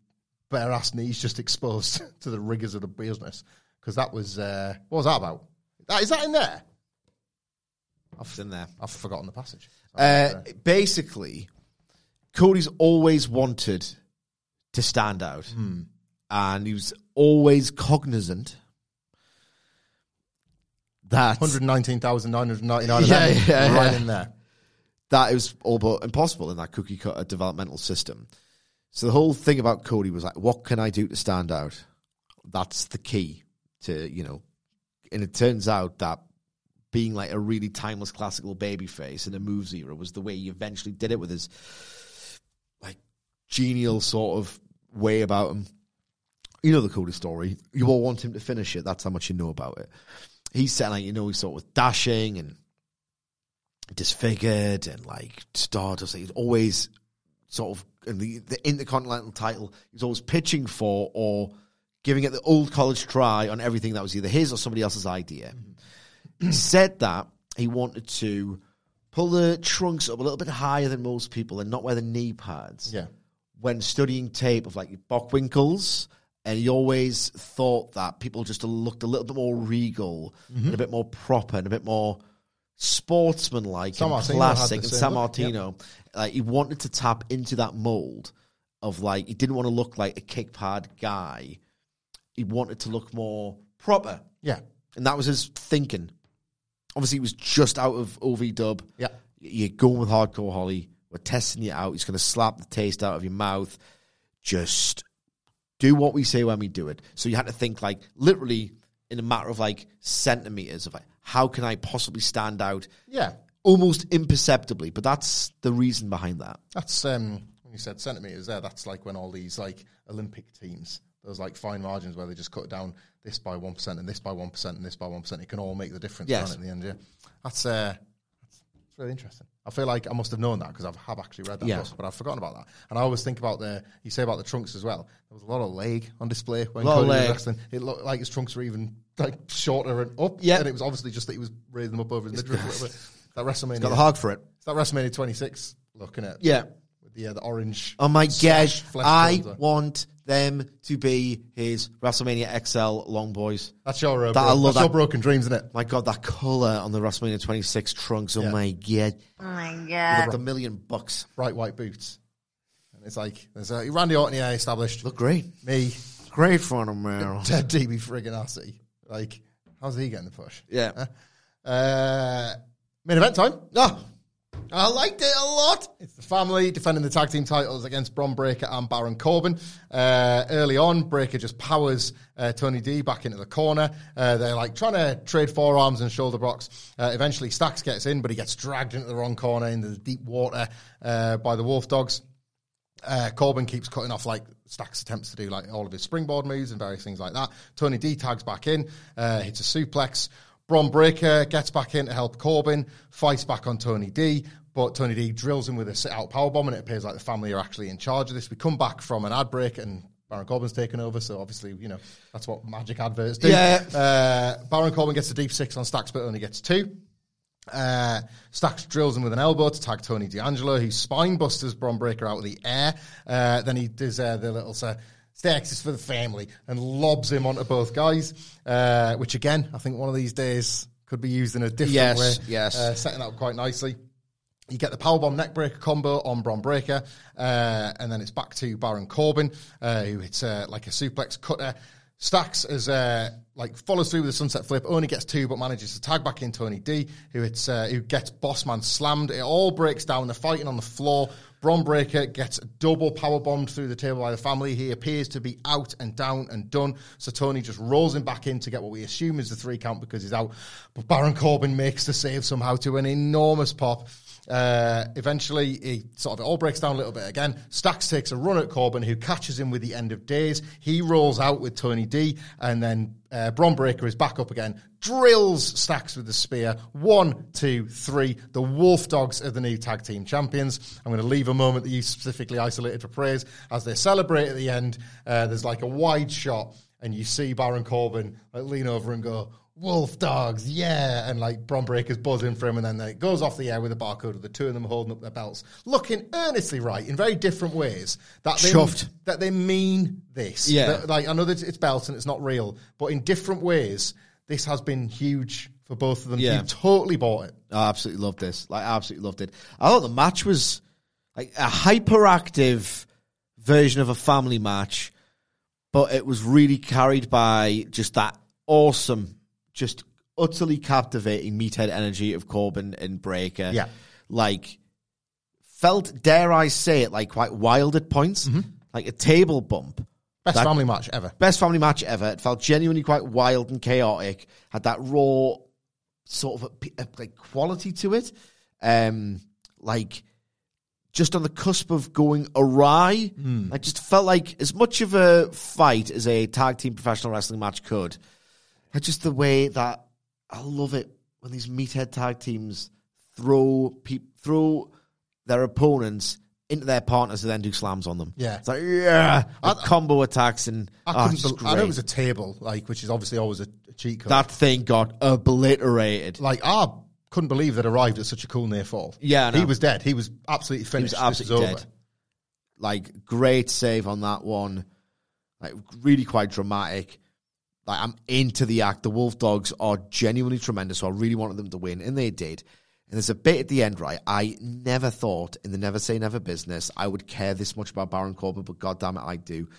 bare ass knees just exposed to the rigors of the business? Because that was uh, what was that about? That, is that in there? It's in there. I've forgotten the passage. Uh, basically, Cody's always wanted to stand out. And he was always cognizant that One hundred nineteen thousand nine hundred ninety nine. Yeah, yeah, right yeah. in there. that it was all but impossible in that cookie cutter developmental system. So the whole thing about Cody was like, what can I do to stand out? That's the key to, you know, and it turns out that being like a really timeless classical baby face in a moves era was the way he eventually did it with his like genial sort of way about him. You know the coolest story. You all want him to finish it. That's how much you know about it. He's saying like, you know, he's sort of dashing and disfigured and like stardust. He's always sort of in the the intercontinental title. He's always pitching for or giving it the old college try on everything that was either his or somebody else's idea. He said that he wanted to pull the trunks up a little bit higher than most people and not wear the knee pads. Yeah. When studying tape of like Bockwinkels, and he always thought that people just looked a little bit more regal mm-hmm. and a bit more proper and a bit more sportsmanlike San and Martino classic and Sammartino. Like he wanted to tap into that mold of like he didn't want to look like a kick pad guy. He wanted to look more proper. Yeah. And that was his thinking. Obviously, he was just out of OVW. Yeah. You're going with Hardcore Holly. We're testing you out. It's going to slap the taste out of your mouth. Just do what we say when we do it. So you had to think like literally in a matter of like centimeters of like, how can I possibly stand out Yeah. almost imperceptibly? But that's the reason behind that. That's um when you said centimeters there, that's like when all these like Olympic teams, those like fine margins where they just cut down this by one percent and this by one percent and this by one percent. It can all make the difference Yes. in the end. Yeah, that's uh, that's, that's really interesting. I feel like I must have known that because I have actually read that Yeah. book, but I've forgotten about that. And I always think about the you say about the trunks as well. There was a lot of leg on display when Cody was wrestling. It looked like his trunks were even like shorter and up. Yeah. and it was obviously just that he was raising them up over his midriff a little bit. That WrestleMania, Got the hog for it. it's that WrestleMania 26 looking at Yeah. With the orange. Oh my god! slash flesh I tones. want them to be his WrestleMania XL long boys. That's your uh, That- I love that's that. your broken dreams, isn't it? My god, that color on the WrestleMania 26 trunks. Oh Yeah. my god! Oh my Like god. a million bucks. Bright white boots. And It's like there's a Randy Orton here established. Look great. me, Great for him, man. Ted DB friggin' assy. Like, how's he getting the push? Yeah. Uh, main event time. Oh, I liked it a lot. It's the family defending the tag team titles against Bron Breakker and Baron Corbin. Uh, early on, Breakker just powers uh, Tony D back into the corner. Uh, they're like trying to trade forearms and shoulder blocks. Uh, eventually, Stacks gets in, but he gets dragged into the wrong corner into the deep water uh, by the Wolf Dogs. Uh, Corbin keeps cutting off like Stacks attempts to do like all of his springboard moves and various things like that. Tony D tags back in, hits a suplex. Bron Breakker gets back in to help Corbin, fights back on Tony D, but Tony D drills him with a sit out powerbomb, and it appears like the family are actually in charge of this. We come back from an ad break, and Baron Corbin's taken over, so obviously, you know, that's what magic adverts do. Yeah. Uh, Baron Corbin gets a deep six on Stacks, but only gets two. Uh, Stacks drills him with an elbow to tag Tony D'Angelo, who spine busters Bron Breakker out of the air. Uh, then he does uh, the little uh, Stacks is for the family and lobs him onto both guys, uh, which again, I think one of these days could be used in a different Yes, way. yes. Uh, setting that up quite nicely. You get the powerbomb neckbreaker combo on Bron Breakker, uh, and then it's back to Baron Corbin, uh, who hits uh, like a suplex cutter. Stacks as uh, like follows through with a sunset flip, only gets two, but manages to tag back in Tony D, who hits uh, who gets Bossman slammed. It all breaks down. They're fighting on the floor. Bron Breakker gets double power bombed through the table by the family. He appears to be out and down and done. So Tony just rolls him back in to get what we assume is the three count because he's out. But Baron Corbin makes the save somehow to an enormous pop. Uh, eventually, he sort of it all breaks down a little bit again. Stacks takes a run at Corbin, who catches him with the end of days. He rolls out with Tony D, and then uh, Bron Breakker is back up again, drills Stacks with the spear. One, two, three. The Wolf Dogs are the new tag team champions. I'm going to leave a moment that you specifically isolated for praise as they celebrate at the end. Uh, there's like a wide shot, and you see Baron Corbin like, lean over and go. Wolf dogs, yeah, and like Bron Breakker's buzzing for him, and then it goes off the air with a barcode of the two of them holding up their belts, looking earnestly right in very different ways. That they, Chuffed. that they mean this. Yeah. That, like I know that it's belts and it's not real, but in different ways, this has been huge for both of them. Yeah. You totally bought it. I absolutely loved this. Like, I absolutely loved it. I thought the match was like a hyperactive version of a family match, but it was really carried by just that awesome, just utterly captivating meathead energy of Corbin and Breakker. Yeah. Like, felt, dare I say it, like quite wild at points, mm-hmm. like a table bump. Best That- family match ever. Best family match ever. It felt genuinely quite wild and chaotic. Had that raw sort of a, a- uh, like quality to it. Um, like just on the cusp of going awry. Mm. I just felt like as much of a fight as a tag team professional wrestling match could. But just the way that I love it when these meathead tag teams throw peop throw their opponents into their partners and then do slams on them. Yeah. It's like, yeah, the combo attacks and I oh, couldn't. it's I know it was a table, like which is obviously always a, a cheat code. that thing got obliterated. like I couldn't believe that arrived at such a cool near fall. Yeah, I he was dead. He was absolutely finished. He was absolutely over. dead. Like great save on that one. Like really quite dramatic. Like I'm into the act. The Wolf Dogs are genuinely tremendous. So I really wanted them to win, and they did. And there's a bit at the end, right? I never thought in the Never Say Never business I would care this much about Baron Corbin, but God damn it, I do.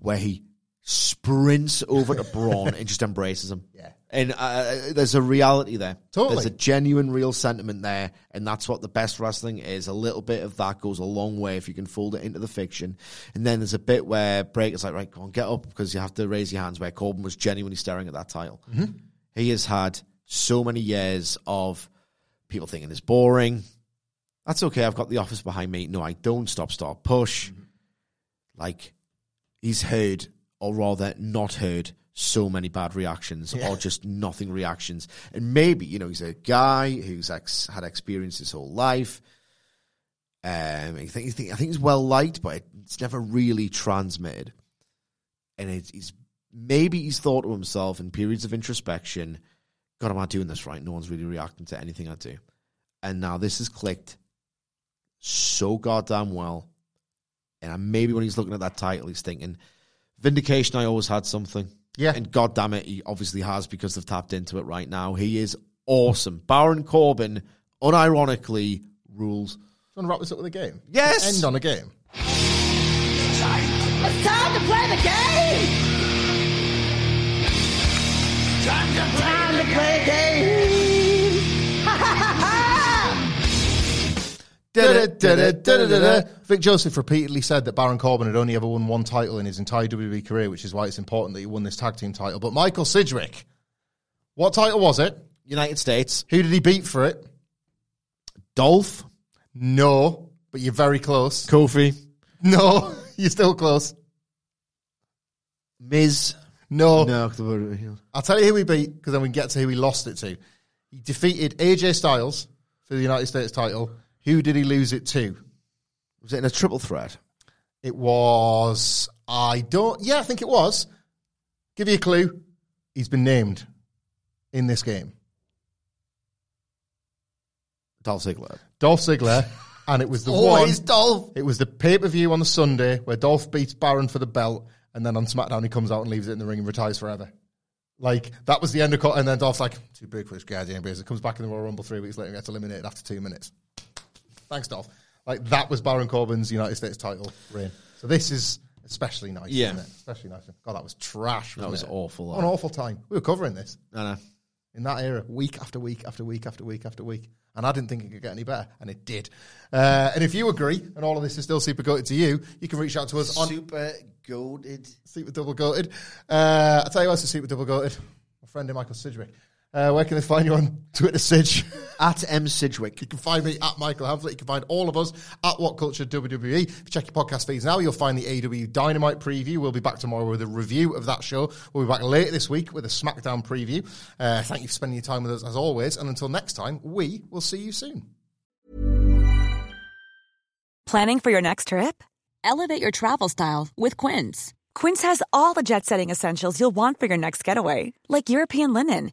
Where he sprints over to Bron and just embraces him. Yeah. And uh, uh, there's a reality there. Totally. There's a genuine, real sentiment there, and that's what the best wrestling is. A little bit of that goes a long way if you can fold it into the fiction. And then there's a bit where Breakker's like, right, go on, get up because you have to raise your hands. Where Corbin was genuinely staring at that title. Mm-hmm. He has had so many years of people thinking it's boring. That's okay. I've got the office behind me. No, I don't. Stop, start, push. Mm-hmm. Like he's heard, or rather, not heard so many bad reactions or just nothing reactions. And maybe, you know, he's a guy who's ex- had experience his whole life. Um, I think, I think I think he's well liked, but it's never really transmitted. And it's, he's maybe he's thought to himself in periods of introspection, God, am I doing this right? No one's really reacting to anything I do. And now this has clicked so goddamn well. And maybe when he's looking at that title, he's thinking, Vindication, I always had something. Yeah. And God damn it, he obviously has because they've tapped into it right now. He is awesome. Baron Corbin, unironically, rules. Do you want to wrap this up with a game? Yes! End on a game. It's time to play the game! Time to play, time to play the game! Vic Joseph repeatedly said that Baron Corbin had only ever won one title in his entire WWE career, which is why it's important that he won this tag team title. But Michael Sidgwick, what title was it? United States. Who did he beat for it? Dolph. No, but you're very close. Kofi. No, you're still close. Miz. No. No, 'cause the- I'll tell you who he beat because then we can get to who he lost it to. He defeated AJ Styles for the United States title. Who did he lose it to? was it in a triple threat? It was I don't. Yeah, I think it was. Give you a clue. He's been named in this game. Dolph Ziggler. Dolph Ziggler, and it was the Always oh, one. Dolph. It was the pay per view on the Sunday where Dolph beats Baron for the belt, and then on SmackDown he comes out and leaves it in the ring and retires forever. Like that was the end of, co- and then Dolph's like too big for this guy. James It comes back in the Royal Rumble three weeks later and gets eliminated after two minutes. Thanks, Dolph. Like that was Baron Corbin's United States title reign. So this is especially nice. Yeah. isn't it? especially nice. God, that was trash. That wasn't was it? awful, What an awful time. We were covering this No, no. in that era, week after week after week after week after week. And I didn't think it could get any better, and it did. Uh, and if you agree, and all of this is still super goated to you, you can reach out to us on Super goaded. Super Double Goated. Uh, I'll tell you what's a Super Double Goated. My friend in Michael Sidgwick. Uh, where can they find you on Twitter, Sidge? At M. Sidgwick. You can find me at Michael Hamflett. You can find all of us at WhatCulture WWE. If you check your podcast feeds now, you'll find the AEW Dynamite preview. We'll be back tomorrow with a review of that show. We'll be back later this week with a SmackDown preview. Uh, thank you for spending your time with us as always. And until next time, we will see you soon. Planning for your next trip? Elevate your travel style with Quince. Quince has all the jet setting essentials you'll want for your next getaway, like European linen,